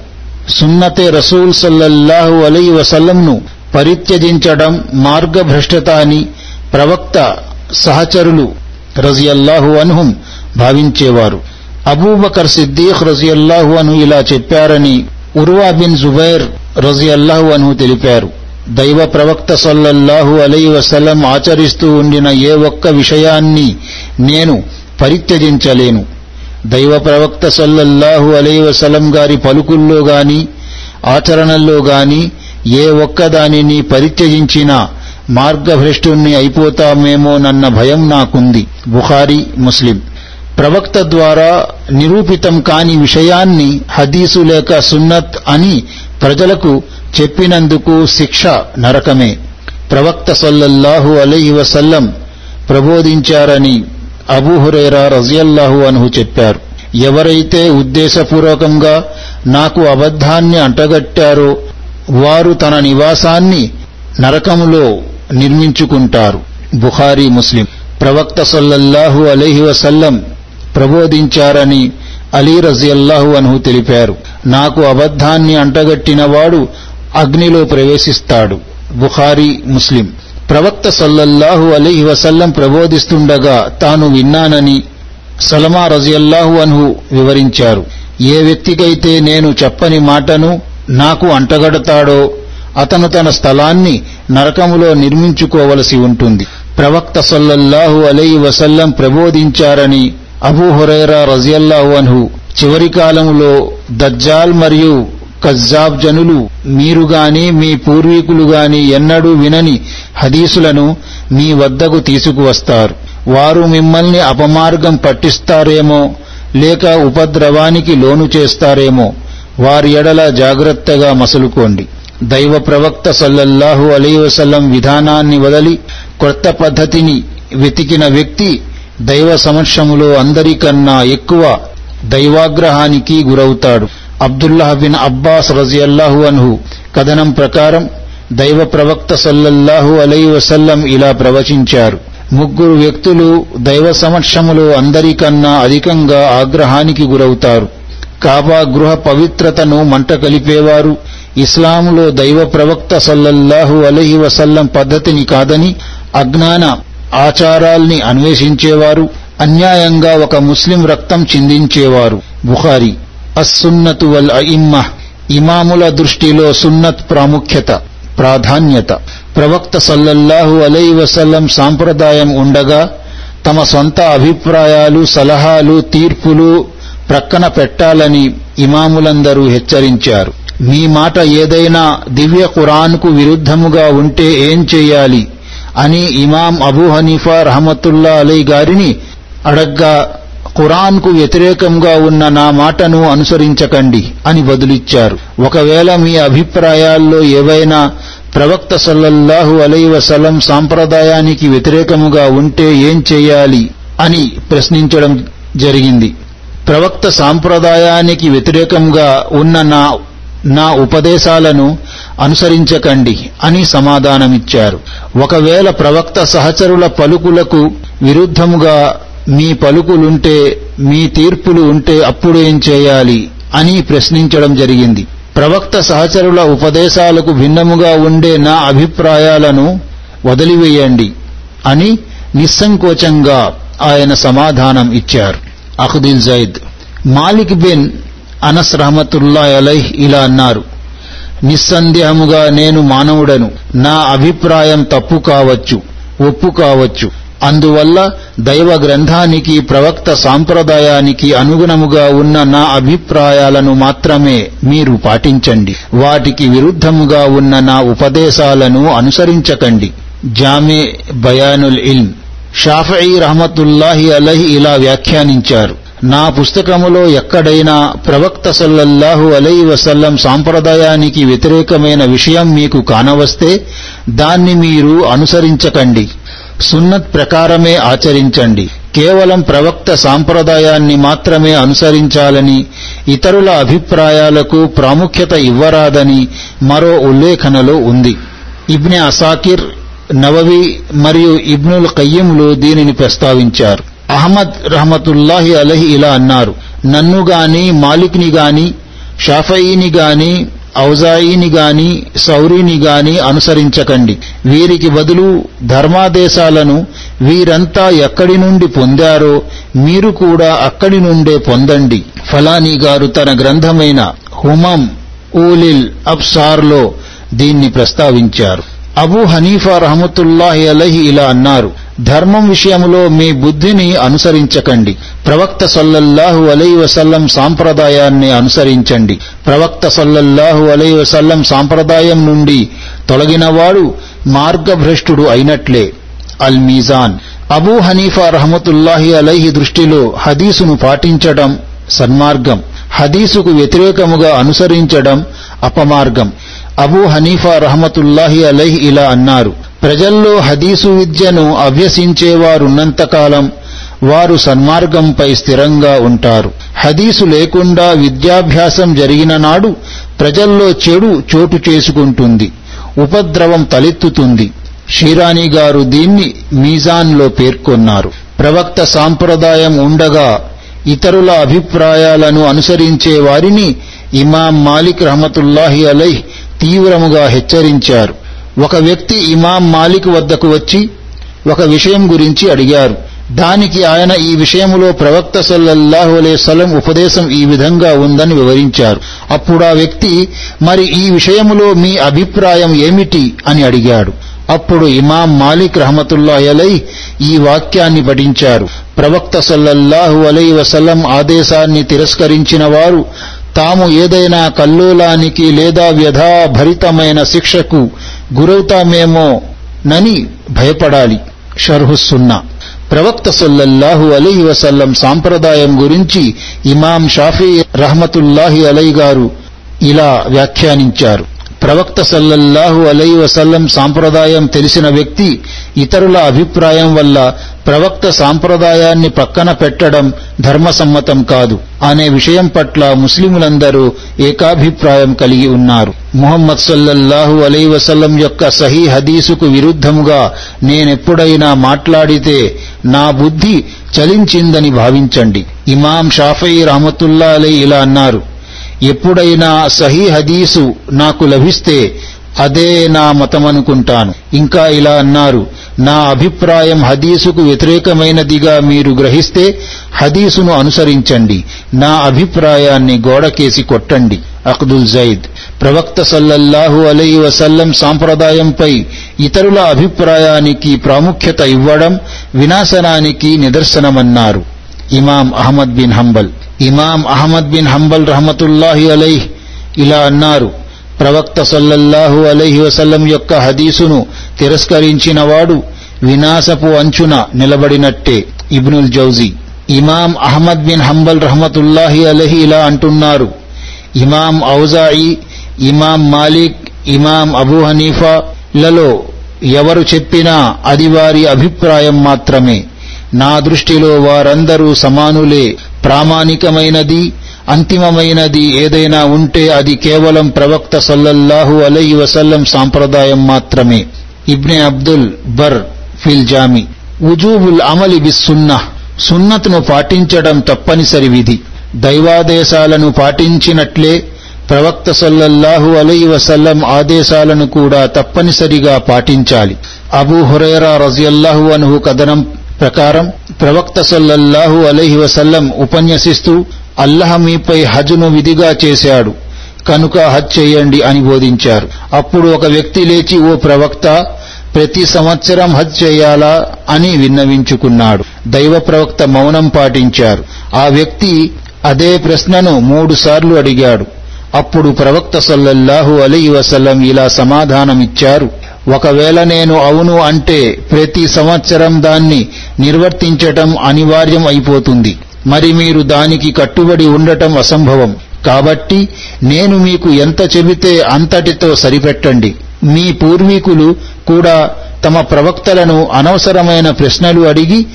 సున్నతే రసూల్ సల్లల్లాహు అలై వసల్లంను పరిత్యజించడం మార్గభ్రష్టత అని ప్రవక్త సహచరులు రజియల్లాహు అన్హుం భావించేవారు. అబూబకర్ సిద్దీఖ్ రజియల్లాహు అను ఇలా చెప్పారని ఉర్వా బిన్ జుబైర్ రజియల్లాహు అన్హు తెలిపారు దైవ ప్రవక్త సల్లల్లాహు అలై వసలం ఆచరిస్తూ ఉండిన ఏ ఒక్క విషయాన్ని నేను పరిత్యజించలేను. దైవ ప్రవక్త సల్లల్లాహు అలై వసలం గారి పలుకుల్లో గాని ఆచరణల్లో గాని ఏ ఒక్కదానిని పరిత్యజించినా మార్గభ్రష్టుణ్ణి అయిపోతామేమోనన్న భయం నాకుంది. బుఖారీ ముస్లిం. ప్రవక్త ద్వారా నిరూపితం కాని విషయాన్ని హదీసు లేక సున్నత్ అని ప్రజలకు చెప్పినందుకు శిక్ష నరకమే. ప్రవక్త సల్లల్లాహు అలైహి వసల్లం ప్రబోధించారని అబూహురేరా రజియల్లాహు అనుహు చెప్పారు. ఎవరైతే ఉద్దేశపూర్వకంగా నాకు అబద్ధాన్ని అంటగట్టారో వారు తన నివాసాన్ని నరకములో నిర్మించుకుంటారు. బుఖారీ ముస్లిం. ప్రవక్త సల్లల్లాహు అలైహి వసల్లం ప్రబోధించారని అలీ రజియల్లాహు అన్హు తెలిపారు. నాకు అబద్ధాన్ని అంటగట్టినవాడు అగ్నిలో ప్రవేశిస్తాడు. బుఖారీ ముస్లిం. ప్రవక్త సల్లల్లాహు అలీ వసల్లం ప్రబోధిస్తుండగా తాను విన్నానని సలమా రజియల్లాహు అన్హు వివరించారు. ఏ వ్యక్తికైతే నేను చెప్పని మాటను నాకు అంటగడతాడో అతను తన స్థలాన్ని నరకములో నిర్మించుకోవలసి ఉంటుంది. ప్రవక్త సల్లల్లాహు అలై వసల్లం ప్రబోధించారని అబూ హురైరా రజియల్లాహు అన్హు చివరి కాలంలో దజ్జాల్ మరియు కజ్జాబ్ జనులు మీరు గాని మీ పూర్వీకులు గాని ఎన్నడూ వినని హదీసులను మీ వద్దకు తీసుకువస్తారు. వారు మిమ్మల్ని అపమార్గం పట్టిస్తారేమో లేక ఉపద్రవానికి లోను చేస్తారేమో వారి ఎడల జాగ్రత్తగా మసులుకోండి. దైవ ప్రవక్త సల్లల్లాహు అలీ వసల్లం విధానాన్ని వదలి కొత్త పద్ధతిని వెతికిన వ్యక్తి దైవ సమక్షములో అందరికన్నా ఎక్కువ దైవాగ్రహానికి గురవుతాడు. అబ్దుల్లాహ్ బిన్ అబ్బాస్ రజియల్లాహు అన్హు కథనం ప్రకారం దైవ ప్రవక్త సల్లల్లాహు అలై వసల్లం ఇలా ప్రవచించారు. ముగ్గురు వ్యక్తులు దైవ సమక్షములో అందరికన్నా అధికంగా ఆగ్రహానికి గురవుతారు. కాబా గృహ పవిత్రతను మంట కలిపేవారు ఇస్లాములో దైవ ప్రవక్త సల్లల్లాహు అలహి వసల్లం పద్ధతిని కాదని అజ్ఞాన ఆచారాల్ని అన్వేషించేవారు అన్యాయంగా ఒక ముస్లిం రక్తం చిందించేవారు. బుఖారి అస్సున్నతు వల్ అఇమ్మ ఇమాముల దృష్టిలో సున్నత్ ప్రాముఖ్యత ప్రాధాన్యత. ప్రవక్త సల్లల్లాహు అలై వసల్లం సాంప్రదాయం ఉండగా తమ సొంత అభిప్రాయాలు సలహాలు తీర్పులు ప్రక్కన పెట్టాలని ఇమాములందరూ హెచ్చరించారు. మీ మాట ఏదైనా దివ్య ఖురాన్కు విరుద్ధముగా ఉంటే ఏం చేయాలి? అని ఇమాం అబూ హనీఫా రహమతుల్లా అలై గారిని అడగ్గా ఖురాన్కు వ్యతిరేకంగా ఉన్న నా మాటను అనుసరించకండి అని బదులిచ్చారు. ఒకవేళ మీ అభిప్రాయాల్లో ఏవైనా ప్రవక్త సల్లల్లాహు అలై వసలం సాంప్రదాయానికి వ్యతిరేకముగా ఉంటే ఏం చేయాలి అని ప్రశ్నించడం జరిగింది. ప్రవక్త సాంప్రదాయానికి వ్యతిరేకంగా ఉన్న నా నా ఉపదేశాలను అనుసరించకండి అని సమాధానమిచ్చారు. ఒకవేళ ప్రవక్త సహచరుల పలుకులకు విరుద్ధముగా మీ పలుకులుంటే మీ తీర్పులు ఉంటే అప్పుడేం చేయాలి అని ప్రశ్నించడం జరిగింది. ప్రవక్త సహచరుల ఉపదేశాలకు భిన్నముగా ఉండే నా అభిప్రాయాలను వదిలివేయండి అని నిస్సంకోచంగా ఆయన సమాధానం ఇచ్చారు. అఖుదిల్ జైద్. మాలిక్ బిన్ అనస్ రహమతుల్లా అలైహ్ ఇలా అన్నారు. నిస్సందేహముగా నేను మానవుడను. నా అభిప్రాయం తప్పు కావచ్చు ఒప్పు కావచ్చు. అందువల్ల దైవ గ్రంథానికి ప్రవక్త సాంప్రదాయానికి అనుగుణముగా ఉన్న నా అభిప్రాయాలను మాత్రమే మీరు పాటించండి. వాటికి విరుద్ధముగా ఉన్న నా ఉపదేశాలను అనుసరించకండి. జామే బయానుల్ ఇల్మ్. షాఫీ రహమతుల్లాహి అలహి ఇలా వ్యాఖ్యానించారు. నా పుస్తకములో ఎక్కడైనా ప్రవక్త సల్లల్లాహు అలై వసల్లం సాంప్రదాయానికి వ్యతిరేకమైన విషయం మీకు కానవస్తే దాన్ని మీరు అనుసరించకండి. సున్నత్ ప్రకారమే ఆచరించండి. కేవలం ప్రవక్త సాంప్రదాయాన్ని మాత్రమే అనుసరించాలని ఇతరుల అభిప్రాయాలకు ప్రాముఖ్యత ఇవ్వరాదని మరో ఉల్లేఖనలో ఉంది. ఇబ్నె అసాకిర్ నవవి మరియు ఇబ్నుల్ కయ్యంలు దీనిని ప్రస్తావించారు. అహ్మద్ రహమతుల్లాహి అలహి ఇలా అన్నారు. నన్ను గాని మాలిక్ని గాని షాఫయీని గాని ఔజాయిని గాని సౌరీని గాని అనుసరించకండి. వీరికి బదులు ధర్మాదేశాలను వీరంతా ఎక్కడి నుండి పొందారో మీరు కూడా అక్కడి నుండే పొందండి. ఫలానీ గారు తన గ్రంథమైన హుమం ఊలిల్ అబ్సార్లో దీన్ని ప్రస్తావించారు. అబూ హనీఫా రహమతుల్లాహి అలహి ఇలా అన్నారు ధర్మం విషయంలో మీ బుద్ధిని అనుసరించకండి. ప్రవక్త సల్లల్లాహు అలై వసల్లం సాంప్రదాయాన్ని అనుసరించండి. ప్రవక్త సల్లల్లాహు అలై వసల్లం సాంప్రదాయం నుండి తొలగినవాడు మార్గభ్రష్టుడు అయినట్లే. అల్ మీజాన్ అబూ హనీఫా రహమతుల్లాహి అలైహి దృష్టిలో హదీసును పాటించడం సన్మార్గం. హదీసుకు వ్యతిరేకముగా అనుసరించడం అపమార్గం. అబూ హనీఫా రహమతుల్లాహి అలైహ్ ఇలా అన్నారు ప్రజల్లో హదీసు విద్యను అభ్యసించేవారున్నంతకాలం వారు సన్మార్గంపై స్థిరంగా ఉంటారు. హదీసు లేకుండా విద్యాభ్యాసం జరిగిన నాడు ప్రజల్లో చెడు చోటు చేసుకుంటుంది ఉపద్రవం తలెత్తుతుంది. షీరానీ గారు దీన్ని మీజాన్లో పేర్కొన్నారు. ప్రవక్త సాంప్రదాయం ఉండగా ఇతరుల అభిప్రాయాలను అనుసరించే వారిని ఇమాం మాలిక్ రహమతుల్లాహి అలైహ్ తీవ్రముగా హెచ్చరించారు. ఒక వ్యక్తి ఇమాం మాలిక్ వద్దకు వచ్చి ఒక విషయం గురించి అడిగారు. దానికి ఆయన ఈ విషయంలో ప్రవక్త సల్లల్లాహు అలైవలం ఉపదేశం ఈ విధంగా ఉందని వివరించారు. అప్పుడు ఆ వ్యక్తి మరి ఈ విషయములో మీ అభిప్రాయం ఏమిటి? అని అడిగాడు. అప్పుడు ఇమాం మాలిక్ రహమతుల్లా అలై ఈ వాక్యాన్ని పఠించారు. ప్రవక్త సల్లల్లాహు అలై వసల్లం ఆదేశాన్ని తిరస్కరించిన వారు తాము ఏదైనా కల్లోలానికి లేదా వ్యధాభరితమైన శిక్షకు గురవుతామేమో నని భయపడాలి. షర్హుస్సున్నా ప్రవక్త సల్లల్లాహు అలీ వసల్లం సాంప్రదాయం గురించి ఇమాం షాఫీ రహమతుల్లాహి అలై గారు ఇలా వ్యాఖ్యానించారు. ప్రవక్త సల్లల్లాహు అలై వసల్లం సాంప్రదాయం తెలిసిన వ్యక్తి ఇతరుల అభిప్రాయం వల్ల ప్రవక్త సాంప్రదాయాన్ని పక్కన పెట్టడం ధర్మసమ్మతం కాదు అనే విషయం పట్ల ముస్లిములందరూ ఏకాభిప్రాయం కలిగి ఉన్నారు. ముహమ్మద్ సల్లల్లాహు అలై వసల్లం యొక్క సహీ హదీసుకు విరుద్ధముగా నేనెప్పుడైనా మాట్లాడితే నా బుద్ధి చలించిందని భావించండి. ఇమాం షాఫీ రహమతుల్లా అలై ఇలా అన్నారు. ఎప్పుడైనా సహీ హదీసు నాకు లభిస్తే అదే నా మతమనుకుంటాను. ఇంకా ఇలా అన్నారు నా అభిప్రాయం హదీసుకు వ్యతిరేకమైనదిగా మీరు గ్రహిస్తే హదీసును అనుసరించండి నా అభిప్రాయాన్ని గోడకేసి కొట్టండి. అక్దుల్ జైద్ ప్రవక్త సల్లల్లాహు అలై వసల్లం సాంప్రదాయంపై ఇతరుల అభిప్రాయానికి ప్రాముఖ్యత ఇవ్వడం వినాశనానికి నిదర్శనమన్నారు. ఇమాం అహ్మద్ బిన్ హంబల్. ఇమాం అహ్మద్ బిన్ హంబల్ రహమతుల్లాహి అలైహ్ ఇలా అన్నారు. ప్రవక్త సల్లల్లాహు అలైహి వసల్లం యొక్క హదీసును తిరస్కరించినవాడు వినాశపు అంచున నిలబడినట్టే ఇబ్నుల్ జౌజీ. ఇమాం అహ్మద్ బిన్ హంబల్ రహమతుల్లాహి అలహి ఇలా అంటున్నారు. ఇమాం ఔజాయి ఇమాం మాలిక్ ఇమాం అబూ హనీఫా లలో ఎవరు చెప్పినా అది వారి అభిప్రాయం మాత్రమే. నా దృష్టిలో వారందరూ సమానులే. ప్రామాణికమైనది అంతిమమైనది ఏదైనా ఉంటే అది కేవలం ప్రవక్త సల్లల్లాహు అలై వసల్లం సాంప్రదాయం మాత్రమే. ఇబ్నె అబ్దుల్ బర్ ఫిల్ జామి. ఉజూబుల్ అమలి బిస్సున్న సున్నత్ను పాటించడం తప్పనిసరి విధి. దైవాదేశాలను పాటించినట్లే ప్రవక్త సల్లల్లాహు అలై వసల్లం ఆదేశాలను కూడా తప్పనిసరిగా పాటించాలి. అబూ హురైరా రజియల్లాహు అనుహు కథనం ప్రకారం ప్రవక్త సల్లల్లాహు అలైహి వసల్లం ఉపన్యసిస్తూ అల్లహ మీపై హజ్ను విధిగా చేశాడు. కనుక హజ్ చేయండి అని బోధించారు. అప్పుడు ఒక వ్యక్తి లేచి ఓ ప్రవక్త ప్రతి సంవత్సరం హజ్ చేయాలా? అని విన్నవించుకున్నాడు. దైవ ప్రవక్త మౌనం పాటించారు. ఆ వ్యక్తి అదే ప్రశ్నను మూడుసార్లు అడిగాడు. అప్పుడు ప్రవక్త సల్లల్లాహు అలీ వసల్లం ఇలా సమాధానమిచ్చారు. ఒకవేళ నేను అవును అంటే ప్రతి సంవత్సరం దాన్ని నిర్వర్తించటం అనివార్యం అయిపోతుంది. మరి మీరు దానికి కట్టుబడి ఉండటం అసంభవం. కాబట్టి నేను మీకు ఎంత చెబితే అంతటితో సరిపెట్టండి. మీ పూర్వీకులు కూడా తమ ప్రవక్తలను అనవసరమైన ప్రశ్నలు అడిగి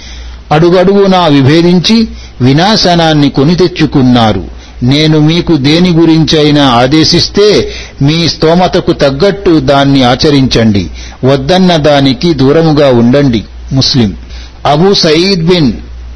అడుగడుగునా విభేదించి వినాశనాన్ని కొని తెచ్చుకున్నారు. నేను మీకు దేని గురించైనా ఆదేశిస్తే మీ స్తోమతకు తగ్గట్టు దాన్ని ఆచరించండి. వద్దన్న దానికి దూరముగా ఉండండి. Muslim. Abu Saeed bin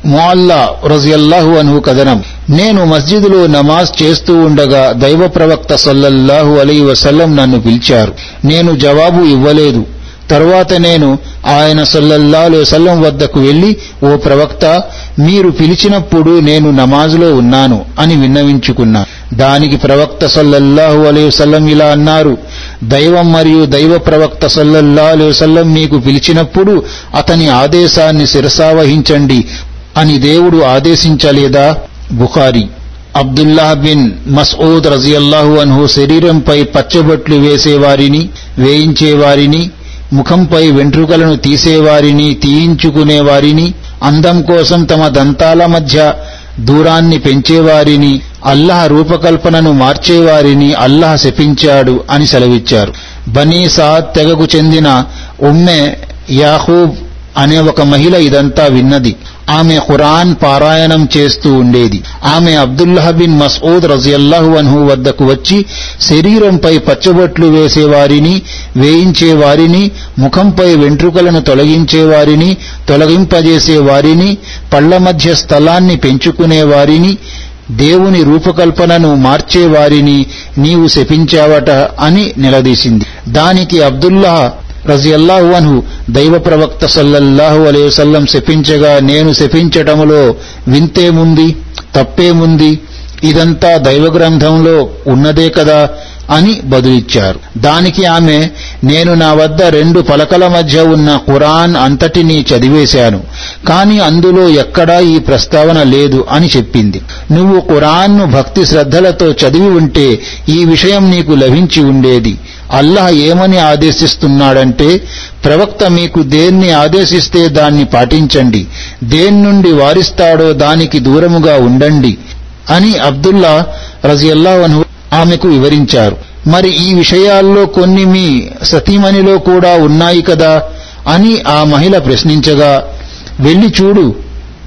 Mualla రజియల్లాహు అను కథనం. నేను మస్జిదులో నమాజ్ చేస్తూ ఉండగా దైవ ప్రవక్త సల్లల్లాహు అలీ వసల్లం నన్ను పిలిచారు. నేను జవాబు ఇవ్వలేదు. తరువాత నేను ఆయన సల్లల్లాహు సల్లం వద్దకు వెళ్ళి ఓ ప్రవక్త మీరు పిలిచినప్పుడు నేను నమాజులో ఉన్నాను అని విన్నవించుకున్నా. దానికి ప్రవక్త సల్లల్లాహు అలైవసల్లం ఇలా అన్నారు దైవం మరియు దైవ ప్రవక్త సల్లల్లా వసల్లం మీకు పిలిచినప్పుడు అతని ఆదేశాన్ని శిరసావహించండి అని దేవుడు ఆదేశించలేదా? బుఖారి. అబ్దుల్లాహ్ బిన్ మస్ఊద్ రజియల్లాహు అన్హు శరీరంపై పచ్చబొట్లు వేసేవారిని వేయించేవారిని ముఖంపై వెంట్రుకలను తీసేవారిని తీయించుకునేవారిని అందం కోసం తమ దంతాల మధ్య దూరాన్ని పెంచేవారిని అల్లహ రూపకల్పనను మార్చేవారిని అల్లహ శపించాడు అని సెలవిచ్చారు. బనీసా తెగకు చెందిన ఉమ్మె యాహూబ్ అనే ఒక మహిళ ఇదంతా విన్నది. ఆమె ఖురాన్ పారాయణం చేస్తూ ఉండేది. ఆమె అబ్దుల్లాహ్ బిన్ మస్ఊద్ రజియల్లాహు అన్హు వద్దకు వచ్చి శరీరంపై పచ్చబొట్లు వేసేవారిని వేయించేవారిని ముఖంపై వెంట్రుకలను తొలగించేవారిని తొలగింపజేసేవారిని పళ్ళ మధ్య స్థలాన్ని పెంచుకునేవారిని దేవుని రూపకల్పనను మార్చేవారిని నీవు శపించావట అని నిలదీసింది. దానికి అబ్దుల్లా రజియల్లాహు అన్హు దైవ ప్రవక్త సల్లల్లాహు అలైహి వసల్లం శపించగా నేను శపించటములో వింతేముంది తప్పేముంది ఇదంతా దైవ గ్రంథంలో ఉన్నదే కదా అని బదులిచ్చారు. దానికి ఆమె నేను నా వద్ద రెండు పలకల మధ్య ఉన్న ఖురాన్ అంతటినీ చదివేశాను. కాని అందులో ఎక్కడా ఈ ప్రస్తావన లేదు అని చెప్పింది. నువ్వు ఖురాన్ను భక్తి శ్రద్ధలతో చదివి ఉంటే ఈ విషయం నీకు లభించి ఉండేది. అల్లాహ్ ఏమని ఆదేశిస్తున్నాడంటే ప్రవక్త మీకు దేన్ని ఆదేశిస్తే దాన్ని పాటించండి. దేని నుండి వారిస్తాడో దానికి దూరముగా ఉండండి అని అబ్దుల్లా రజియల్లాహు ఆమెకు వివరించారు. మరి ఈ విషయాల్లో కొన్ని మీ సతీమణిలో కూడా ఉన్నాయి కదా? అని ఆ మహిళ ప్రశ్నించగా వెళ్ళి చూడు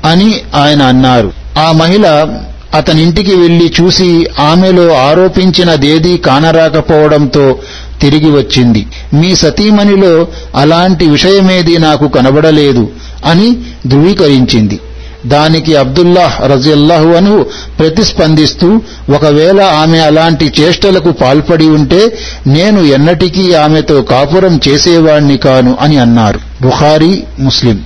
అని ఆయన అన్నారు. ఆ మహిళ అతనింటికి వెళ్ళి చూసి ఆమెలో ఆరోపించినదేదీ కానరాకపోవడంతో తిరిగి వచ్చింది. మీ సతీమణిలో అలాంటి విషయమేది నాకు కనబడలేదు అని ధృవీకరించింది. దానికి అబ్దుల్లాహ్ రజియల్లాహు అను ప్రతిస్పందిస్తూ ఒకవేళ ఆమె అలాంటి చేష్టలకు పాల్పడి ఉంటే నేను ఎన్నటికీ ఆమెతో కాపురం చేసేవాణ్ణి కాను అని అన్నారు. బుఖారీ ముస్లిం.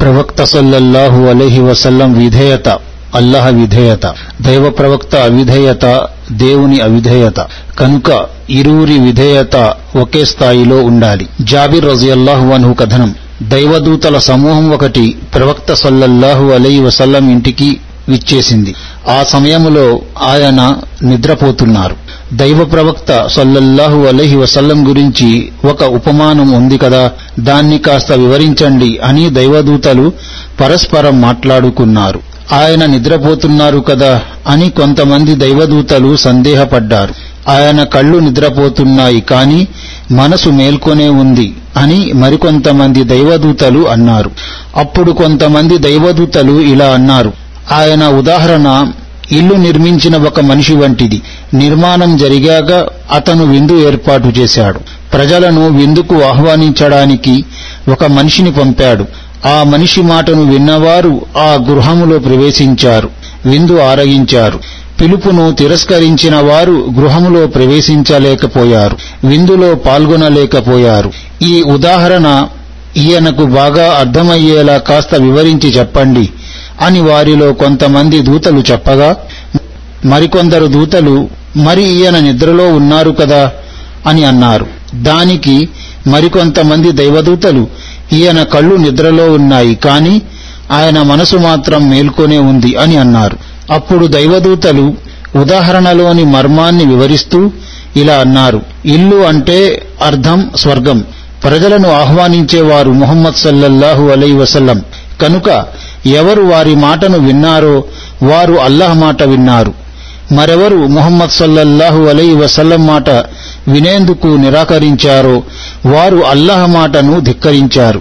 ప్రవక్త సల్లల్లాహు అలైహి వసల్లం విధేయత అల్లహ విధేయత. దైవ ప్రవక్త అవిధేయత దేవుని అవిధేయత. కనుక ఇరువురి విధేయత ఒకే స్థాయిలో ఉండాలి. జాబిర్ రజియల్లాహు అన్హు కథనం. దైవదూతల సమూహం ఒకటి ప్రవక్త సల్లల్లాహు అలై వసల్లం ఇంటికి విచ్చేసింది. ఆ సమయంలో ఆయన నిద్రపోతున్నారు. దైవ ప్రవక్త సొల్లల్లాహు అలహి వసల్లం గురించి ఒక ఉపమానం ఉంది కదా? దాన్ని కాస్త వివరించండి అని దైవదూతలు పరస్పరం మాట్లాడుకున్నారు. ఆయన నిద్రపోతున్నారు కదా? అని కొంతమంది దైవదూతలు సందేహపడ్డారు. ఆయన కళ్ళు నిద్రపోతున్నాయి కాని మనసు మేల్కొనే ఉంది అని మరికొంతమంది దైవదూతలు అన్నారు. అప్పుడు కొంతమంది దైవదూతలు ఇలా అన్నారు. ఆయన ఉదాహరణ ఇల్లు నిర్మించిన ఒక మనిషి వంటిది. నిర్మాణం జరిగాక అతను విందు ఏర్పాటు చేశాడు. ప్రజలను విందుకు ఆహ్వానించడానికి ఒక మనిషిని పంపాడు. ఆ మనిషి మాటను విన్నవారు ఆ గృహములో ప్రవేశించారు. విందు ఆరగించారు. పిలుపును తిరస్కరించిన వారు గృహములో ప్రవేశించలేకపోయారు. విందులో పాల్గొనలేకపోయారు. ఈ ఉదాహరణ ఈయనకు బాగా అర్థమయ్యేలా కాస్త వివరించి చెప్పండి అని వారిలో కొంతమంది దూతలు చెప్పగా మరికొందరు దూతలు మరి ఈయన నిద్రలో ఉన్నారు కదా? అని అన్నారు. దానికి మరికొంతమంది దైవదూతలు ఈయన కళ్ళు నిద్రలో ఉన్నాయి కాని ఆయన మనసు మాత్రం మేల్కొనే ఉంది అని అన్నారు. అప్పుడు దైవదూతలు ఉదాహరణలోని మర్మాన్ని వివరిస్తూ ఇలా అన్నారు ఇల్లు అంటే అర్థం స్వర్గం. ప్రజలను ఆహ్వానించేవారు ముహమ్మద్ సల్లల్లాహు అలై వసల్లం. కనుక ఎవరు వారి మాటను విన్నారో వారు అల్లాహ్ మాట విన్నారు. మరెవరు ముహమ్మద్ సల్లల్లాహు అలై వసల్లం మాట వినేందుకు నిరాకరించారో వారు అల్లాహ్ మాటను ధిక్కరించారు.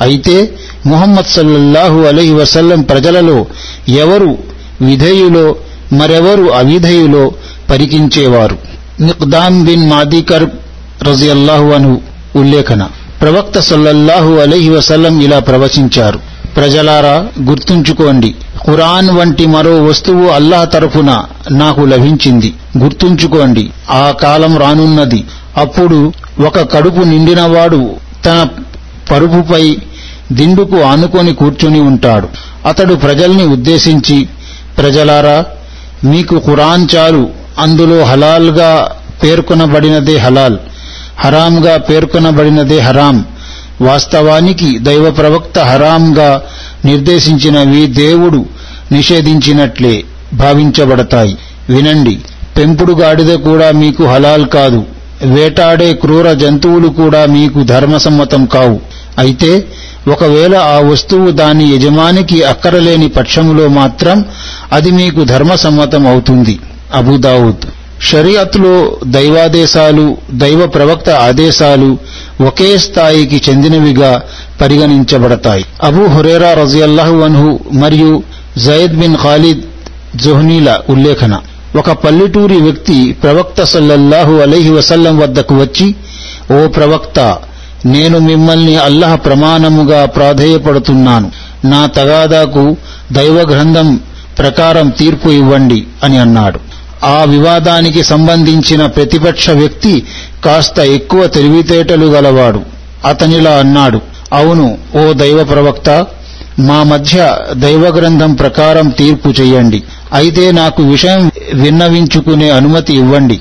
అయితే ముహమ్మద్ సల్లల్లాహు అలై వసల్లం ప్రజలలో ఎవరు విధేయులో మరెవరు అవిధేయులో పరికించేవారు. నిక్దాం బిన్ మాదికర్ రజియల్లాహు అను ఉల్లేఖన. ప్రవక్త సల్లల్లాహు అలహి వసల్లం ఇలా ప్రవచించారు. ప్రజలారా గుర్తుంచుకోండి ఖురాన్ వంటి మరో వస్తువు అల్లాహ్ తరఫున నాకు లభించింది. గుర్తుంచుకోండి ఆ కాలం రానున్నది. అప్పుడు ఒక కడుపు నిండినవాడు తన పరుపుపై దిండుకు ఆనుకొని కూర్చుని ఉంటాడు. అతడు ప్రజల్ని ఉద్దేశించి ప్రజలారా మీకు ఖురాన్ చాలు. అందులో హలాల్గా పేర్కొనబడినదే హలాల్. హరాంగా పేర్కొనబడినదే హరాం. వాస్తవానికి దైవ ప్రవక్త హరాంగా నిర్దేశించినవి దేవుడు నిషేధించినట్లే భావించబడతాయి. వినండి పెంపుడు గాడిద కూడా మీకు హలాల్ కాదు. వేటాడే క్రూర జంతువులు కూడా మీకు ధర్మసమ్మతం కావు. అయితే ఒకవేళ ఆ వస్తువు దాని యజమానికి అక్కరలేని పక్షములో మాత్రం అది మీకు ధర్మసమ్మతం అవుతుంది. అబుదావుద్. షరియత్లో దైవాదేశాలు దైవ ప్రవక్త ఆదేశాలు ఒకే స్థాయికి చెందినవిగా పరిగణించబడతాయి. అబూ హురేరా రజియల్లాహు అన్హు మరియు జయద్ బిన్ ఖాలిద్ జుహ్నీల ఉల్లేఖన. ఒక పల్లెటూరి వ్యక్తి ప్రవక్త సల్లల్లాహు అలైహి వసల్లం వద్దకు వచ్చి ఓ ప్రవక్త నేను మిమ్మల్ని అల్లహ ప్రమాణముగా ప్రాధేయపడుతున్నాను. నా తగాదాకు దైవగ్రంథం ప్రకారం తీర్పు ఇవ్వండి అని అన్నాడు. ఆ వివాదానికి సంబంధించిన ప్రతిపక్ష వ్యక్తి కాస్త ఎక్కువ తెలివితేటలు గలవాడు. అతనిలా అన్నాడు. అవును ఓ దైవ ప్రవక్త మా మధ్య దైవ గ్రంథం ప్రకారం తీర్పు చెయ్యండి అయితే నాకు విషయం విన్నవించుకునే అనుమతి ఇవ్వండి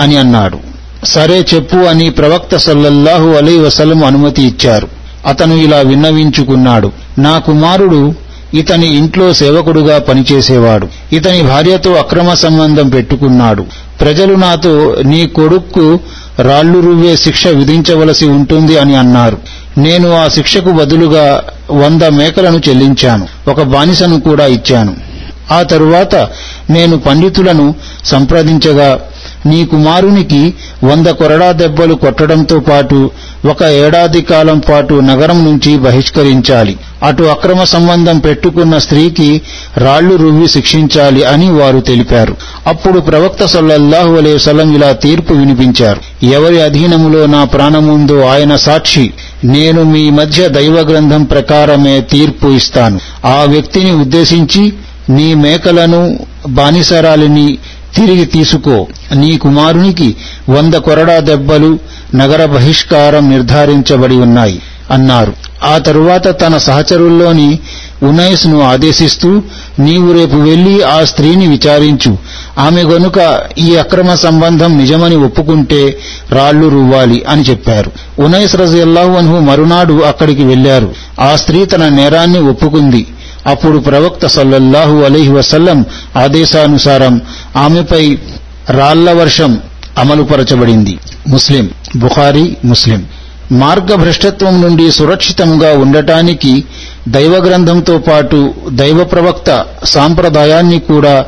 అని అన్నాడు. సరే చెప్పు అని ప్రవక్త సల్లల్లాహు అలీ వసలం అనుమతి ఇచ్చారు. అతను ఇలా విన్నవించుకున్నాడు. నా కుమారుడు ఇతని ఇంట్లో సేవకుడుగా పనిచేసేవాడు. ఇతని భార్యతో అక్రమ సంబంధం పెట్టుకున్నాడు. ప్రజలు నాతో నీ కొడుక్కు రాళ్ళు రువ్వే శిక్ష విధించవలసి ఉంటుంది అని అన్నారు. నేను ఆ శిక్షకు బదులుగా వంద మేకలను చెల్లించాను. ఒక బానిసను కూడా ఇచ్చాను. ఆ తరువాత నేను పండితులను సంప్రదించగా నీ కుమారునికి వంద కొరడా దెబ్బలు కొట్టడంతో పాటు ఒక ఏడాది కాలం పాటు నగరం నుంచి బహిష్కరించాలి. అటు అక్రమ సంబంధం పెట్టుకున్న స్త్రీకి రాళ్ళు రువ్వి శిక్షించాలి అని వారు తెలిపారు. అప్పుడు ప్రవక్త సల్లల్లాహు అలైహి ఇలా తీర్పు వినిపించారు. ఎవరి అధీనములో నా ప్రాణముందో ఆయన సాక్షి. నేను మీ మధ్య దైవ గ్రంథం ప్రకారమే తీర్పు ఇస్తాను. ఆ వ్యక్తిని ఉద్దేశించి నీ మేకలను బానిసరాలిని తిరిగి తీసుకో. నీ కుమారునికి వంద కొరడా దెబ్బలు నగర బహిష్కారం నిర్ధారించబడి ఉన్నాయి అన్నారు. ఆ తరువాత తన సహచరుల్లోని ఉనైస్ను ఆదేశిస్తూ నీవు రేపు వెళ్ళి ఆ స్త్రీని విచారించు. ఆమె గనుక ఈ అక్రమ సంబంధం నిజమని ఒప్పుకుంటే రాళ్ళు రువ్వాలి అని చెప్పారు. ఉనైస్ రజల్లాహు అన్హు మరునాడు అక్కడికి వెళ్ళారు ఆ స్త్రీ తన నేరాన్ని ఒప్పుకుంది. అప్పుడు ప్రవక్త సల్లల్లాహు అలీహి వసల్లం ఆదేశానుసారం ఆమెపై రాళ్ళ వర్షం అమలుపరచబడింది. ముస్లిం బుఖారీ ముస్లిం. మార్గభ్రష్టత్వం నుండి సురక్షితంగా ఉండటానికి దైవ గ్రంథంతో పాటు దైవ ప్రవక్త సాంప్రదాయాన్ని కూడా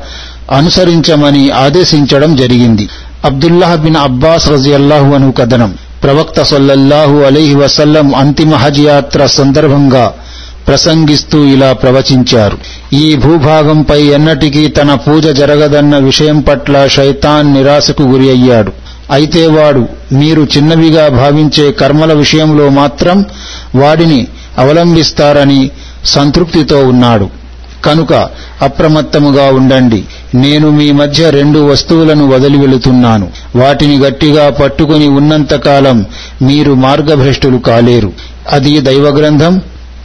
అనుసరించమని ఆదేశించడం జరిగింది. అబ్దుల్లాహ్ బిన్ అబ్బాస్ రజియల్లాహు అను కథనం. ప్రవక్త సల్లల్లాహు అలీహి వసల్లం అంతిమ హజ్ యాత్ర సందర్భంగా ప్రసంగిస్తూ ఇలా ప్రవచించారు. ఈ భూభాగంపై ఎన్నటికీ తన పూజ జరగదన్న విషయం పట్ల శైతాన్ నిరాశకు గురి అయ్యాడు. అయితే వాడు మీరు చిన్నవిగా భావించే కర్మల విషయంలో మాత్రం వాడిని అవలంబిస్తారని సంతృప్తితో ఉన్నాడు. కనుక అప్రమత్తముగా ఉండండి. నేను మీ మధ్య రెండు వస్తువులను వదిలి వెళుతున్నాను. వాటిని గట్టిగా పట్టుకుని ఉన్నంతకాలం మీరు మార్గభ్రష్టులు కాలేరు. అది దైవగ్రంథం.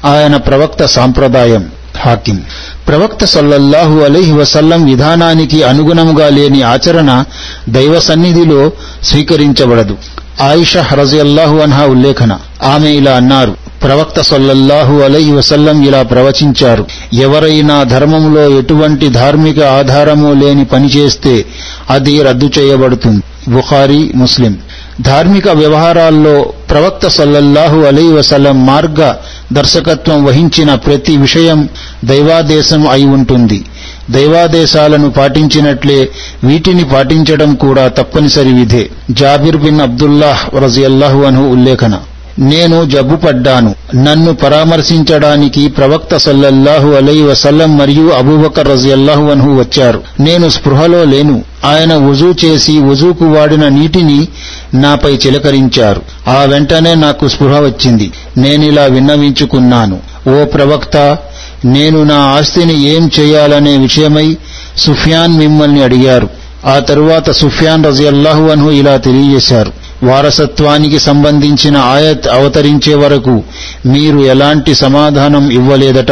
ఆయన ప్రవక్త సాంప్రదాయం హాకిం. ప్రవక్త సల్లల్లాహు అలైహి వసల్లం విధానానికి అనుగుణముగా లేని ఆచరణ దైవ సన్నిధిలో స్వీకరించబడదు. ఆయిషా హరజల్లాహు అన్హా ఉల్లేఖన. ఆమె ఇలా అన్నారు ప్రవక్త సల్లల్లాహు అలై వసల్లం ఇలా ప్రవచించారు ఎవరైనా ధర్మంలో ఎటువంటి ధార్మిక ఆధారము లేని పనిచేస్తే అది రద్దు చేయబడుతుంది. బుఖారీ ముస్లిం. ధార్మిక వ్యవహారాల్లో ప్రవక్త సల్లల్లాహు అలై వసల్లం మార్గ దర్శకత్వం వహించిన ప్రతి విషయం దైవాదేశం అయి ఉంటుంది. దైవాదేశాలను పాటించినట్లే వీటిని పాటించడం కూడా తప్పనిసరి విధే. జాబిర్ బిన్ అబ్దుల్లాహ్ రజియల్లాహు అను ఉల్లేఖన. నేను జబ్బుపడ్డాను. నన్ను పరామర్శించడానికి ప్రవక్త సల్లల్లాహు అలై వసల్లం మరియు అబూబకర్ రజియల్లాహు అన్హు వచ్చారు. నేను స్పృహలో లేను. ఆయన వుజూ చేసి వుజూకు వాడిన నీటిని నాపై చిలకరించారు. ఆ వెంటనే నాకు స్పృహ వచ్చింది. నేనిలా విన్నవించుకున్నాను. ఓ ప్రవక్త నేను నా ఆస్తిని ఏం చేయాలనే విషయమై సుఫియాన్ మిమ్మల్ని అడిగారు. ఆ తరువాత సుఫియాన్ రజియల్లాహు అన్హు ఇలా తెలియజేశారు. వారసత్వానికి సంబంధించిన ఆయత్ అవతరించే వరకు మీరు ఎలాంటి సమాధానం ఇవ్వలేదట?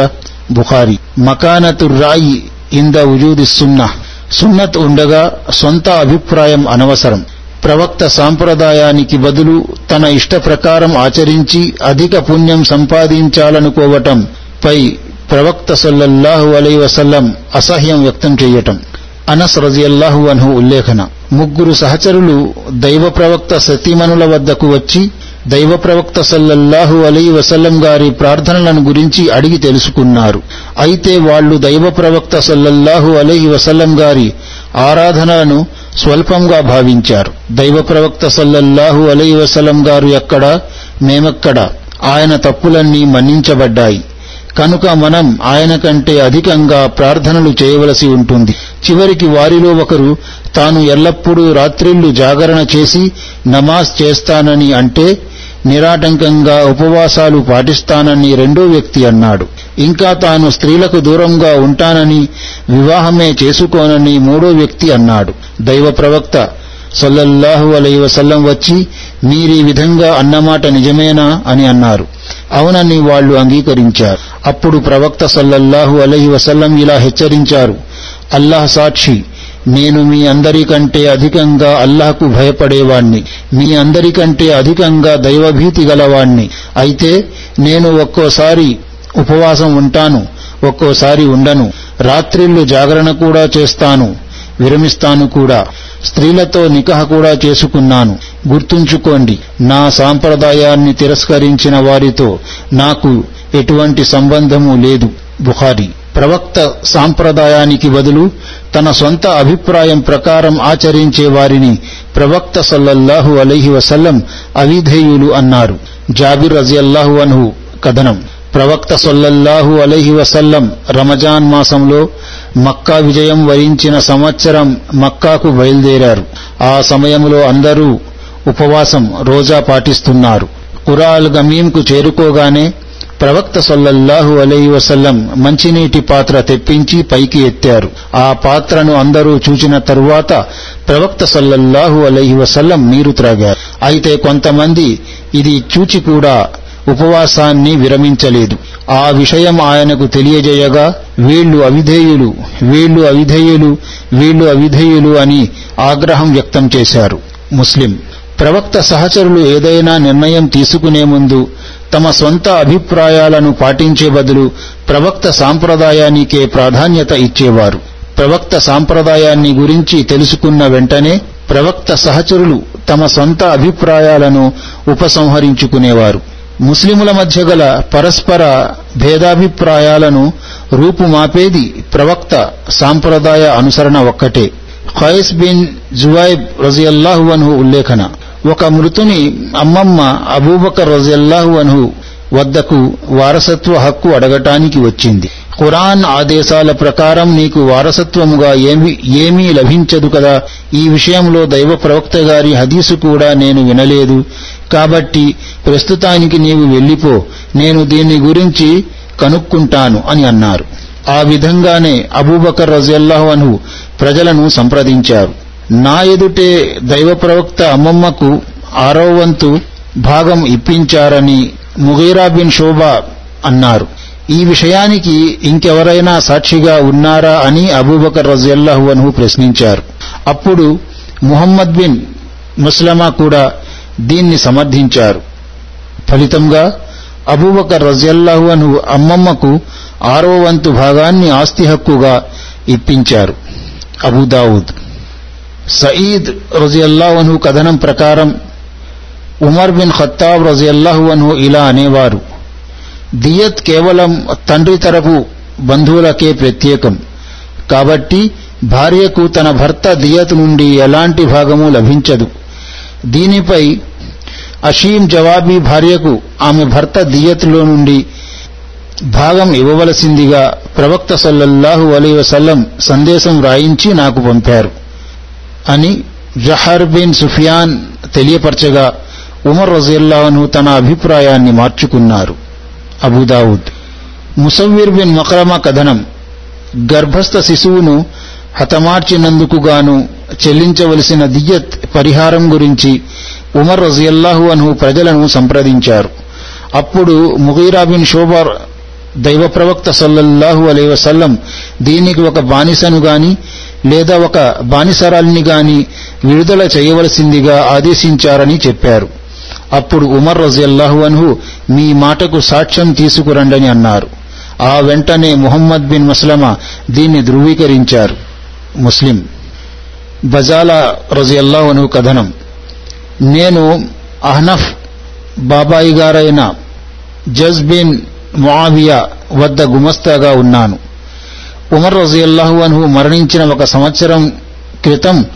బుఖారి. మకానతుర్రాయి ఇంద ఉజూది సున్నా సున్నత్ ఉండగా సొంత అభిప్రాయం అనవసరం. ప్రవక్త సాంప్రదాయానికి బదులు తన ఇష్ట ప్రకారం ఆచరించి అధిక పుణ్యం సంపాదించాలనుకోవటం పై ప్రవక్త సల్లల్లాహు అలై వసల్లం అసహ్యం వ్యక్తం చేయటం. అనస్ రజియల్లాహు అన్హు ఉల్లేఖన. ముగ్గురు సహచరులు దైవ ప్రవక్త సతీమణుల వద్దకు వచ్చి దైవ ప్రవక్త సల్లల్లాహు అలై వసల్లం గారి ప్రార్థనలను గురించి అడిగి తెలుసుకున్నారు. అయితే వాళ్ళు దైవ ప్రవక్త సల్లల్లాహు అలై వసల్లం గారి ఆరాధనలను స్వల్పంగా భావించారు. దైవ ప్రవక్త సల్లల్లాహు అలై వసలం గారు ఎక్కడ? మేమెక్కడ? ఆయన తప్పులన్నీ మన్నించబడ్డాయి. కనుక మనం ఆయన కంటే అధికంగా ప్రార్థనలు చేయవలసి ఉంటుంది. చివరికి వారిలో ఒకరు తాను ఎల్లప్పుడూ రాత్రిళ్ళు జాగరణ చేసి నమాజ్ చేస్తానని అంటే నిరాటంకంగా ఉపవాసాలు పాటిస్తానని రెండో వ్యక్తి అన్నాడు. ఇంకా తాను స్త్రీలకు దూరంగా ఉంటానని వివాహమే చేసుకోనని మూడో వ్యక్తి అన్నాడు. దైవ ప్రవక్త సల్లల్లాహు అలై వసల్లం వచ్చి మీరీ విధంగా అన్నమాట నిజమేనా? అని అన్నారు. అవునని వాళ్ళు అంగీకరించారు. అప్పుడు ప్రవక్త సల్లల్లాహు అలహి వసల్లం ఇలా హెచ్చరించారు. అల్లాహ్ సాక్షి నేను మీ అందరికంటే అధికంగా అల్లాహకు భయపడేవాణ్ణి. మీ అందరికంటే అధికంగా దైవభీతి గలవాణ్ణి. అయితే నేను ఒక్కోసారి ఉపవాసం ఉంటాను ఒక్కోసారి ఉండను. రాత్రిళ్ళు జాగరణ కూడా చేస్తాను విరమిస్తాను కూడా. స్త్రీలతో నికహ కూడా చేసుకున్నాను. గుర్తుంచుకోండి నా సాంప్రదాయాన్ని తిరస్కరించిన వారితో నాకు ఎటువంటి సంబంధము లేదు. బుఖారి. ప్రవక్త సాంప్రదాయానికి బదులు తన సొంత అభిప్రాయం ప్రకారం ఆచరించే వారిని ప్రవక్త సల్లల్లాహు అలైహి వసల్లం అవిధేయులు అన్నారు. జాబిర్ రజియల్లాహు అన్హు కథనం. ప్రవక్త సొల్లల్లాహు అలహి వసల్లం రమజాన్ మాసంలో మక్కా విజయం వరించిన సంవత్సరం మక్కాకు బయలుదేరారు. ఆ సమయంలో అందరూ ఉపవాసం రోజా పాటిస్తున్నారు. కురాల్ గమీంకు చేరుకోగానే ప్రవక్త సల్లల్లాహు అలహి వసల్లం మంచినీటి పాత్ర తెప్పించి పైకి ఎత్తారు. ఆ పాత్రను అందరూ చూచిన తరువాత ప్రవక్త సల్లల్లాహు అలహి వసల్లం నీరు త్రాగారు. అయితే కొంతమంది ఇది చూచి కూడా ఉపవాసాన్ని విరమించలేదు. ఆ విషయం ఆయనకు తెలియజేయగా వీళ్ళు అవిధేయులు వీళ్ళు అవిధేయులు వీళ్ళు అవిధేయులు అని ఆగ్రహం వ్యక్తం చేశారు. ముస్లిం ప్రవక్త సహచరులు ఏదైనా నిర్ణయం తీసుకునే ముందు తమ సొంత అభిప్రాయాలను పాటించే బదులు ప్రవక్త సాంప్రదాయానికే ప్రాధాన్యత ఇచ్చేవారు. ప్రవక్త సాంప్రదాయాన్ని గురించి తెలుసుకున్న వెంటనే ప్రవక్త సహచరులు తమ సొంత అభిప్రాయాలను ఉపసంహరించుకునేవారు. ముస్లిముల మధ్య గల పరస్పర భేదాభిప్రాయాలను రూపుమాపేది ప్రవక్త సాంప్రదాయ అనుసరణ ఒక్కటే. ఖైస్ బిన్ జువైబ్ రజియల్లాహు అన్హు ఉల్లేఖన. ఒక మృతుని అమ్మమ్మ అబూబకర్ రజియల్లాహు అన్హు వద్దకు వారసత్వ హక్కు అడగటానికి వచ్చింది. ఖురాన్ ఆదేశాల ప్రకారం నీకు వారసత్వముగా ఏమి ఏమీ లభించదు కదా. ఈ విషయంలో దైవ ప్రవక్త గారి హదీసు కూడా నేను వినలేదు. కాబట్టి ప్రస్తుతానికి నీవు వెళ్ళిపో. నేను దీని గురించి కనుక్కుంటాను అని అన్నారు. ఆ విధంగానే అబూబకర్ రజల్లాహు అను ప్రజలను సంప్రదించారు. నా ఎదుటే దైవ ప్రవక్త అమ్మమ్మకు ఆరో వంతు భాగం ఇప్పించారని ముగీరా బిన్ శోభా అన్నారు. ఈ విషయానికి ఇంకెవరైనా సాక్షిగా ఉన్నారా అని అబూబకర్ రజల్లాహు ప్రశ్నించారు. అప్పుడు ముహమ్మద్ బిన్ ముస్లమా కూడా దీన్ని సమర్థించారు. ఫలితంగా అబూబకర్ రజల్లాహు అను అమ్మమ్మకు ఆరో వంతు భాగాన్ని ఆస్తి హక్కుగా ఇప్పించారు. అబూదావుద్ సయీద్ రజియల్లాహు కథనం ప్రకారం ఉమర్ బిన్ ఖత్తాబ్ రజియల్లాహు ఇలా అనేవారు. దియత్ కేవలం తండ్రి తరపు బంధువులకే ప్రత్యేకం. కాబట్టి భార్యకు తన భర్త దియత్ నుండి ఎలాంటి భాగము లభించదు. దీనిపై అషీం జవాబీ భార్యకు ఆమె భర్త దియత్లో నుండి భాగం ఇవ్వవలసిందిగా ప్రవక్త సల్లల్లాహు అలీ వసల్లం సందేశం వ్రాయించి నాకు పంపారు. అని జహర్ బిన్ సుఫియాన్ తెలియపరచగా ఉమర్ రజిల్లాను తన అభిప్రాయాన్ని మార్చుకున్నారు. అబుదావుద్ ముసవ్విర్ బిన్ మక్రమ కథనం. గర్భస్థ శిశువును హతమార్చినందుకు గాను చెల్లించవలసిన దియ్యత్ పరిహారం గురించి ఉమర్ రజియల్లాహు అను ప్రజలను సంప్రదించారు. అప్పుడు ముగీరా బిన్ షోబర్ దైవ ప్రవక్త సల్లల్లాహు అలై వసల్లం దీనికి ఒక బానిసను గాని లేదా ఒక బానిసరాల్ని గాని విడుదల చేయవలసిందిగా ఆదేశించారని చెప్పారు. అప్పుడు ఉమర్ రజియల్లాహు అన్హు మీ మాటకు సాక్ష్యం తీసుకురండని అన్నారు. ఆ వెంటనే ముహమ్మద్ బిన్ ముస్లమ దీన్ని ధృవీకరించారు. ముస్లిం. బజాలా రజియల్లాహు అన్హు కథనం. నేను అహ్నఫ్ బాబాయి గారైన జజ్ బిన్ ముఆవియా వద్ద గుమస్తాగా ఉన్నాను. ఉమర్ రజియల్లాహు అన్హు మరణించిన ఒక సంవత్సరం క్రితం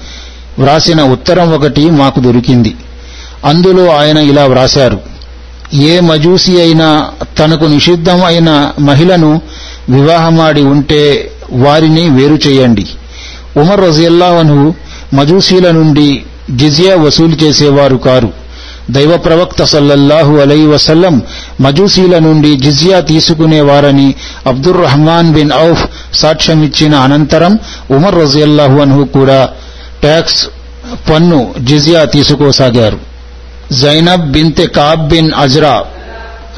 వ్రాసిన ఉత్తరం ఒకటి మాకు దొరికింది. అందులో ఆయన ఇలా వ్రాశారు. ఏ మజూసి అయినా తనకు నిషిద్ధం అయిన మహిళను వివాహమాడి ఉంటే వారిని వేరు చేయండి. ఉమర్ రజియల్లాహు మజూసీల నుండి జిజియా వసూలు చేసేవారు కారు. దైవ ప్రవక్త సల్లల్లాహు అలై వసల్లం మజూసీల నుండి జిజియా తీసుకునేవారని అబ్దుర్ రహమాన్ బిన్ ఔఫ్ సాక్ష్యమిచ్చిన అనంతరం ఉమర్ రజియల్లాహు అన్హు కూడా ట్యాక్స్ పన్ను జిజియా తీసుకోసాగారు. Zainab binte Kaab bin Ujra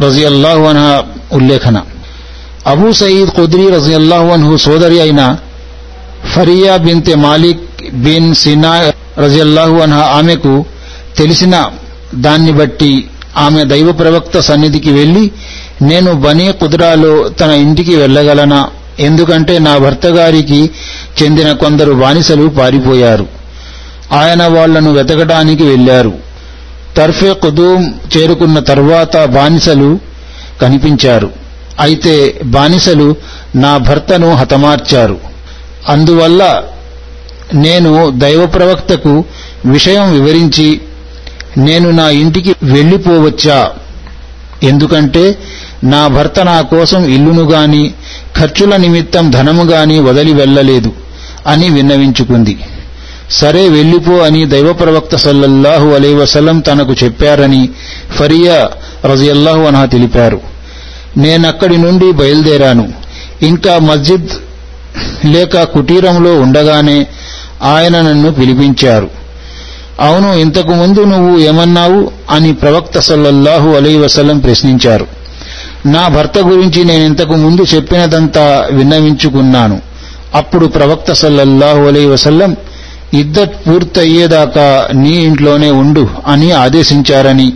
రజియల్లాహు అన్హా ఉల్లేఖన. అబూ సయీద్ కుద్రీ రజియల్లాహు అన్హు సోదరి అయిన Faria binte Malik bin Sinan రజియల్లాహు అన్హా ఆమెకు తెలిసిన దాన్ని బట్టి ఆమె దైవ ప్రవక్త సన్నిధికి వెళ్ళి నేను బనీ కుదురాలో తన ఇంటికి వెళ్ళగలనా? ఎందుకంటే నా భర్త గారికి చెందిన కొందరు బానిసలు పారిపోయారు. ఆయన వాళ్ళను వెతకడానికి వెళ్ళారు తర్ఫే కుదూం చేరుకున్న తర్వాత బానిసలు కనిపించారు. అయితే బానిసలు నా భర్తను హతమార్చారు. అందువల్ల నేను దైవ ప్రవక్తకు విషయం వివరించి నేను నా ఇంటికి వెళ్ళిపోవచ్చా? ఎందుకంటే నా భర్త నా కోసం ఇల్లును గాని ఖర్చుల నిమిత్తం ధనము గాని వదిలి వెళ్ళలేదు అని విన్నవించుకుంది. సరే వెళ్ళిపో అని దైవ ప్రవక్త సల్లల్లాహు అలై వసలం తనకు చెప్పారని ఫరియా రజియల్లాహు అన్హా తెలిపారు. నేనక్కడి నుండి బయలుదేరాను. ఇంకా మస్జిద్ లేక కుటీరంలో ఉండగానే ఆయన నన్ను పిలిపించారు. అవును ఇంతకు ముందు నువ్వు ఏమన్నావు అని ప్రవక్త సల్లల్లాహు అలై వసలం ప్రశ్నించారు. నా భర్త గురించి నేను ఇంతకు ముందు చెప్పినదంతా విన్నవించుకున్నాను. అప్పుడు ప్రవక్త సల్లల్లాహు అలై వసల్లం ఇద్దత్ పూర్తయ్యేదాకా నీ ఇంట్లోనే ఉండు అని ఆదేశించారని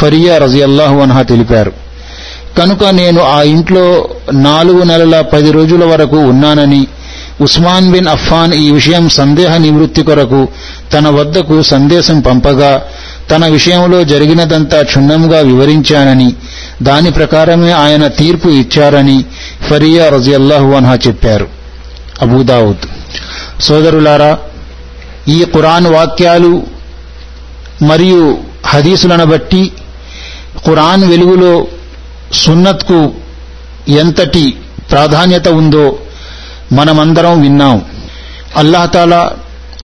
ఫరియా రజియల్లాహు అన్హా తెలిపారు. కనుక నేను ఆ ఇంట్లో నాలుగు నెలల పది రోజుల వరకు ఉన్నానని ఉస్మాన్ బిన్ అఫ్ఫాన్ ఈ విషయం సందేహ నివృత్తి కొరకు తన వద్దకు సందేశం పంపగా తన విషయంలో జరిగినదంతా క్షుణ్ణంగా వివరించానని దాని ప్రకారమే ఆయన తీర్పు ఇచ్చారని ఫరియా రజియల్లాహు అన్హా చెప్పారు. అబూదావుద్ సోదరులారా ఈ ఖురాన్ వాక్యాలు మరియు హదీసులను బట్టి ఖురాన్ వెలుగులో సున్నత్కు ఎంతటి ప్రాధాన్యత ఉందో మనమందరం విన్నాం. అల్లాహతాలా